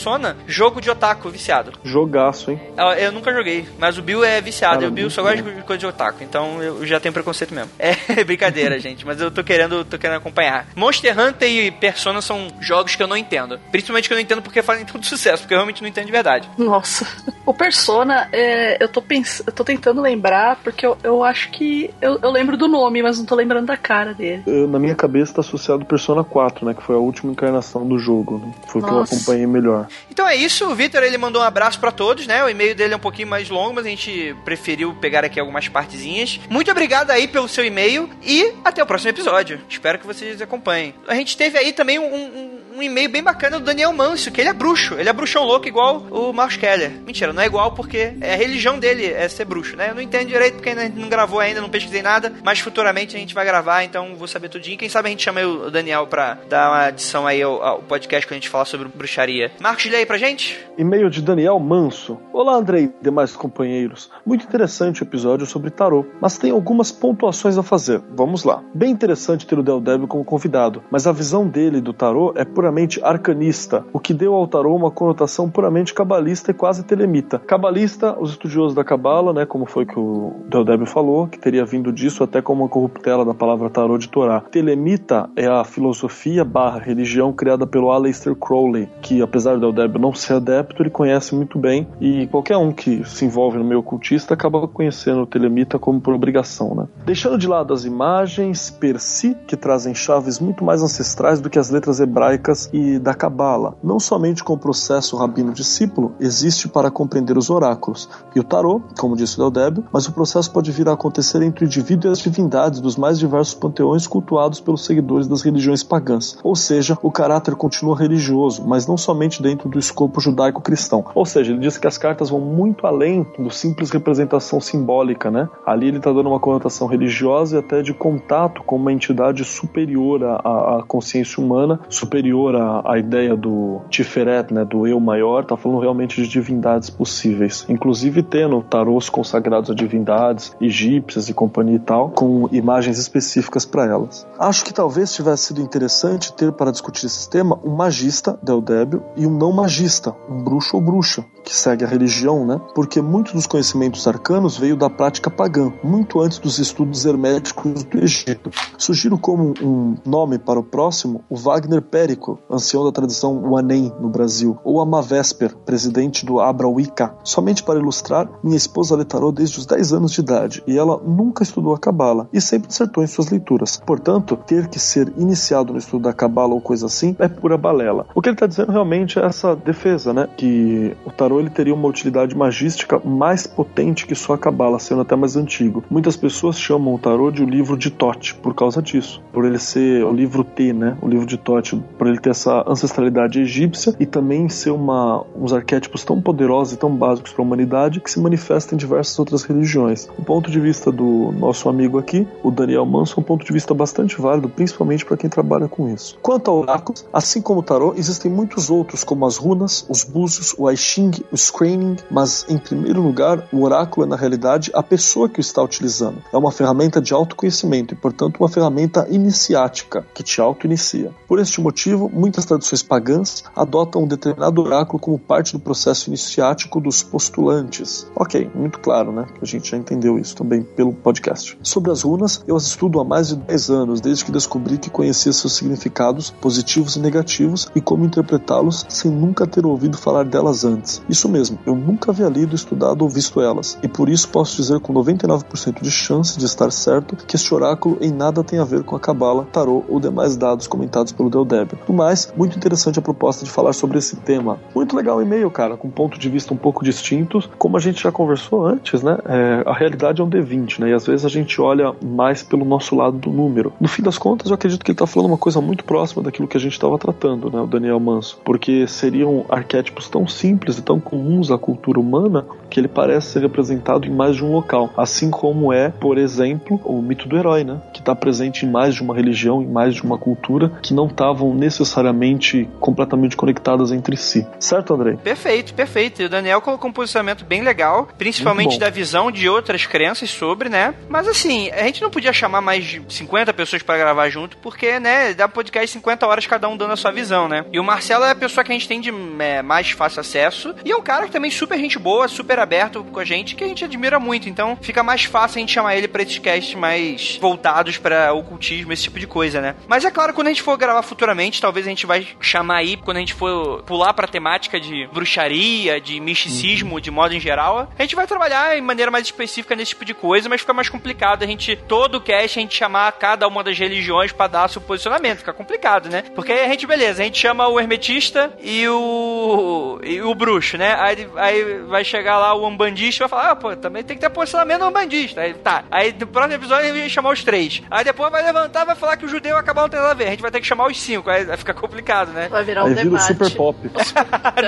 jogo de otaku viciado. Jogaço, hein? Eu, eu nunca joguei, mas o Bill é viciado. Cara, e o Bill só gosta de coisa de otaku, então eu já tenho preconceito mesmo. É <laughs> brincadeira, <laughs> gente, mas eu tô querendo, tô querendo acompanhar. Monster Hunter e Persona são jogos que eu não entendo. Principalmente que eu não entendo porque fazem <laughs> tanto sucesso, porque eu realmente não entendo de verdade. Nossa. O Persona, é, eu, tô pens... eu tô tentando lembrar, porque eu, eu acho que. Eu, eu lembro do nome, mas não tô lembrando da cara dele. Eu, na minha cabeça tá associado Persona 4, né? Que foi a última encarnação do jogo. Né? Foi o que eu acompanhei melhor. Então é isso, o Vitor ele mandou um abraço pra todos, né? O e-mail dele é um pouquinho mais longo, mas a gente preferiu pegar aqui algumas partezinhas. Muito obrigado aí pelo seu e-mail e até o próximo episódio. Espero que vocês acompanhem. A gente teve aí também um, um- um e-mail bem bacana do Daniel Manso, que ele é bruxo. Ele é bruxão louco igual o Marcos Keller. Mentira, não é igual porque é a religião dele é ser bruxo, né? Eu não entendo direito porque ainda não gravou ainda, não pesquisei nada, mas futuramente a gente vai gravar, então vou saber tudinho. Quem sabe a gente chama o Daniel pra dar uma adição aí ao, ao podcast quando a gente falar sobre bruxaria. Marcos, lê aí pra gente? E-mail de Daniel Manso. Olá, Andrei e demais companheiros. Muito interessante o episódio sobre tarô, mas tem algumas pontuações a fazer. Vamos lá. Bem interessante ter o Del Débio como convidado, mas a visão dele do tarô é puramente arcanista, o que deu ao tarô uma conotação puramente cabalista e quase telemita. Cabalista, os estudiosos da cabala, né, como foi que o Del Débio falou, que teria vindo disso até como uma corruptela da palavra tarô de Torá. Telemita é a filosofia barra religião criada pelo Aleister Crowley, que apesar do Del Débio não ser adepto, ele conhece muito bem e qualquer um que se envolve no meio ocultista acaba conhecendo o Telemita como por obrigação, né? Deixando de lado as imagens per si, que trazem chaves muito mais ancestrais do que as letras hebraicas e da Cabala. Não somente com o processo rabino-discípulo existe para compreender os oráculos e o tarô, como disse o Deldébio, mas o processo pode vir a acontecer entre o indivíduo e as divindades dos mais diversos panteões cultuados pelos seguidores das religiões pagãs. Ou seja, o caráter continua religioso, mas não somente dentro do escopo judaico-cristão. Ou seja, ele diz que as cartas vão muito além do simples representação simbólica, né? Ali ele está dando uma conotação religiosa e até de contato com uma entidade superior à, à consciência humana, superior à, à, ideia do Tiferet, né? Do eu maior, tá falando realmente de divindades possíveis. Inclusive tendo tarôs consagrados a divindades egípcias e companhia e tal, com imagens específicas para elas. Acho que talvez tivesse sido interessante ter para discutir esse tema um magista, Deldébio, e um não magista, um bruxo ou bruxa, que segue a religião, né? Porque muitos dos conhecimentos arcanos veio da prática pagã, muito antes dos estudos herméticos do Egito. Sugiro como um nome para o próximo o Wagner Périco, ancião da tradição Wanem no Brasil, ou a Mavesper, presidente do Abra Wicca. Somente para ilustrar, minha esposa letarou desde os 10 anos de idade e ela nunca estudou a Cabala e sempre acertou em suas leituras. Portanto, ter que ser iniciado no estudo da Cabala ou coisa assim é pura balela. O que ele está dizendo realmente é essa defesa, né? Que o tarô ele teria uma utilidade magística mais potente que só a Cabala, sendo até mais antigo. Muitas pessoas chamam o tarô de o livro de Tote por causa disso, por ele ser o livro T, né? O livro de Tote, por ele ter essa ancestralidade egípcia e também ser uma, uns arquétipos tão poderosos e tão básicos para a humanidade que se manifestam em diversas outras religiões. O ponto de vista do nosso amigo aqui, o Daniel Manso, é um ponto de vista bastante válido, principalmente para quem trabalha com isso. Quanto ao oráculos, assim como o tarô, existem muitos outros, como as runas, os búzios, o I Ching, o Screening, mas em primeiro lugar, o oráculo é na realidade a pessoa que o está utilizando. É uma ferramenta de autoconhecimento e, portanto, uma ferramenta iniciática que te auto-inicia. Por este motivo, muitas tradições pagãs adotam um determinado oráculo como parte do processo iniciático dos postulantes. Ok, muito claro, né? A gente já entendeu isso também pelo podcast. Sobre as runas, eu as estudo há mais de 10 anos, desde que descobri que conhecia seus significados positivos e negativos e como interpretá-los sem nunca ter ouvido falar delas antes. Isso mesmo, eu nunca havia lido, estudado ou visto elas, e por isso posso dizer com 99% de chance de estar certo que este oráculo em nada tem a ver com a cabala, tarô ou demais dados comentados pelo Deldeb. Mais, muito interessante a proposta de falar sobre esse tema. Muito legal o e-mail, cara, com ponto de vista um pouco distintos, como a gente já conversou antes, né? É, a realidade é um D20, né? E às vezes a gente olha mais pelo nosso lado do número. No fim das contas, eu acredito que ele está falando uma coisa muito próxima daquilo que a gente estava tratando, né? O Daniel Manso, porque seriam arquétipos tão simples e tão comuns à cultura humana que ele parece ser representado em mais de um local, assim como é, por exemplo, o mito do herói, né? Está presente em mais de uma religião, em mais de uma cultura, que não estavam necessariamente completamente conectadas entre si. Certo, Andrei? Perfeito, perfeito. E o Daniel colocou um posicionamento bem legal, principalmente da visão de outras crenças sobre, né? Mas assim, a gente não podia chamar mais de 50 pessoas para gravar junto, porque, né, dá podcast 50 horas cada um dando a sua visão, né? E o Marcelo é a pessoa que a gente tem de é, mais fácil acesso, e é um cara que também super gente boa, super aberto com a gente, que a gente admira muito. Então fica mais fácil a gente chamar ele pra esses casts mais voltados para ocultismo, esse tipo de coisa, né? Mas é claro, quando a gente for gravar futuramente, talvez a gente vai chamar aí, quando a gente for pular pra temática de bruxaria, de misticismo, de modo em geral, a gente vai trabalhar em maneira mais específica nesse tipo de coisa, mas fica mais complicado a gente, todo o cast, a gente chamar cada uma das religiões para dar seu posicionamento. Fica complicado, né? Porque aí a gente, beleza, a gente chama o hermetista e o. e o bruxo, né? Aí, aí vai chegar lá o umbandista e vai falar, ah, pô, também tem que ter posicionamento umbandista. Aí tá. Aí no próximo episódio a gente vai chamar os três. Aí depois vai levantar e vai falar que o judeu acabou não tem nada a ver. A gente vai ter que chamar os cinco. Aí vai ficar complicado, né? Vai virar um Aí vira o debate. <laughs> super pop.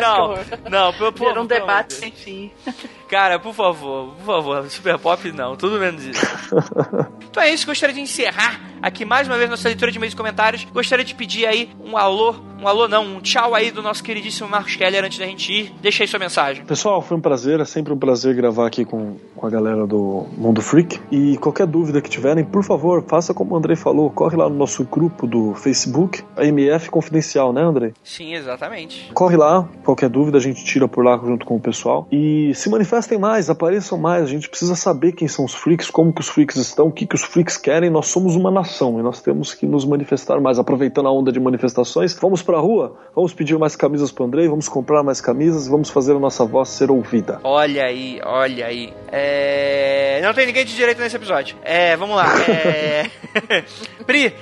não, não, por, por, Vira um debate sem fim. Cara, por favor, por favor, Super Pop não, tudo menos isso. <laughs> então é isso, gostaria de encerrar aqui mais uma vez nossa leitura de meios e comentários. Gostaria de pedir aí um alô, um alô não, um tchau aí do nosso queridíssimo Marcos Keller antes da gente ir. Deixa aí sua mensagem. Pessoal, foi um prazer, é sempre um prazer gravar aqui com, com a galera do Mundo Freak. E qualquer dúvida que tiverem, por favor, faça como o Andrei falou, corre lá no nosso grupo do Facebook, a MF Confidencial, né, Andrei? Sim, exatamente. Corre lá, qualquer dúvida a gente tira por lá junto com o pessoal. E se manifestem mais, apareçam mais. A gente precisa saber quem são os freaks, como que os freaks estão, o que, que os freaks querem. Nós somos uma nação e nós temos que nos manifestar mais. Aproveitando a onda de manifestações, vamos pra rua, vamos pedir mais camisas pro Andrei, vamos comprar mais camisas, vamos fazer a nossa voz ser ouvida. Olha aí, olha aí. É... Não tem ninguém de direito nesse episódio. É, vamos lá. É... <laughs> Pri,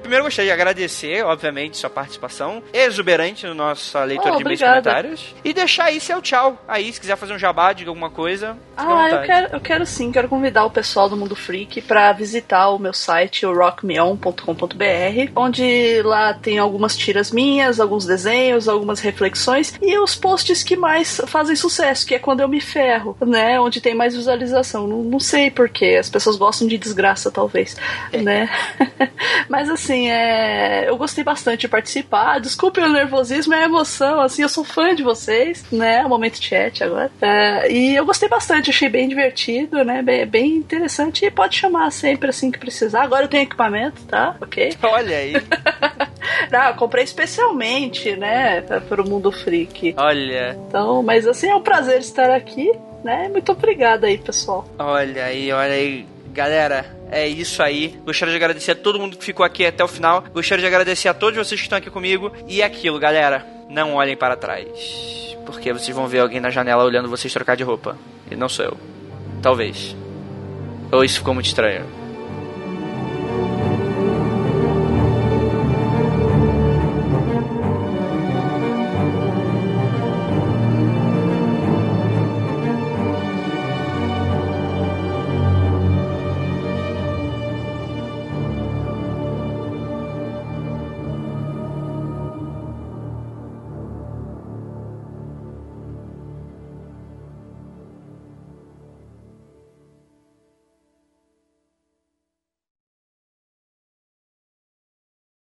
Primeiro gostaria de agradecer, obviamente, sua participação exuberante no nossa leitura Oh, de obrigada. comentários. E deixar aí seu tchau. Aí, se quiser fazer um jabá, diga alguma coisa. Ah, eu quero, eu quero sim, quero convidar o pessoal do Mundo Freak pra visitar o meu site, o rockmeon.com.br, onde lá tem algumas tiras minhas, alguns desenhos, algumas reflexões e os posts que mais fazem sucesso, que é quando eu me ferro, né? Onde tem mais visualização. Não, não sei porquê, as pessoas gostam de desgraça, talvez, né? <laughs> Mas assim, é... eu gostei bastante de participar. Desculpe o nervosismo e a emoção, assim, eu sou fã de vocês, né? Momento chat agora. É, e eu gostei bastante, achei bem divertido, né? Bem, bem interessante. E pode chamar sempre assim que precisar. Agora eu tenho equipamento, tá? Ok? <laughs> Olha aí. <laughs> Não, eu comprei especialmente, né? pra- Pro Mundo Freak. Olha. Então, mas assim, é um prazer estar aqui, né? Muito obrigada aí, pessoal. Olha aí, olha aí. Galera, é isso aí. Gostaria de agradecer a todo mundo que ficou aqui até o final. Gostaria de agradecer a todos vocês que estão aqui comigo. E é aquilo, galera, não olhem para trás. Porque vocês vão ver alguém na janela olhando vocês trocar de roupa. E não sou eu. Talvez. Ou isso ficou muito estranho.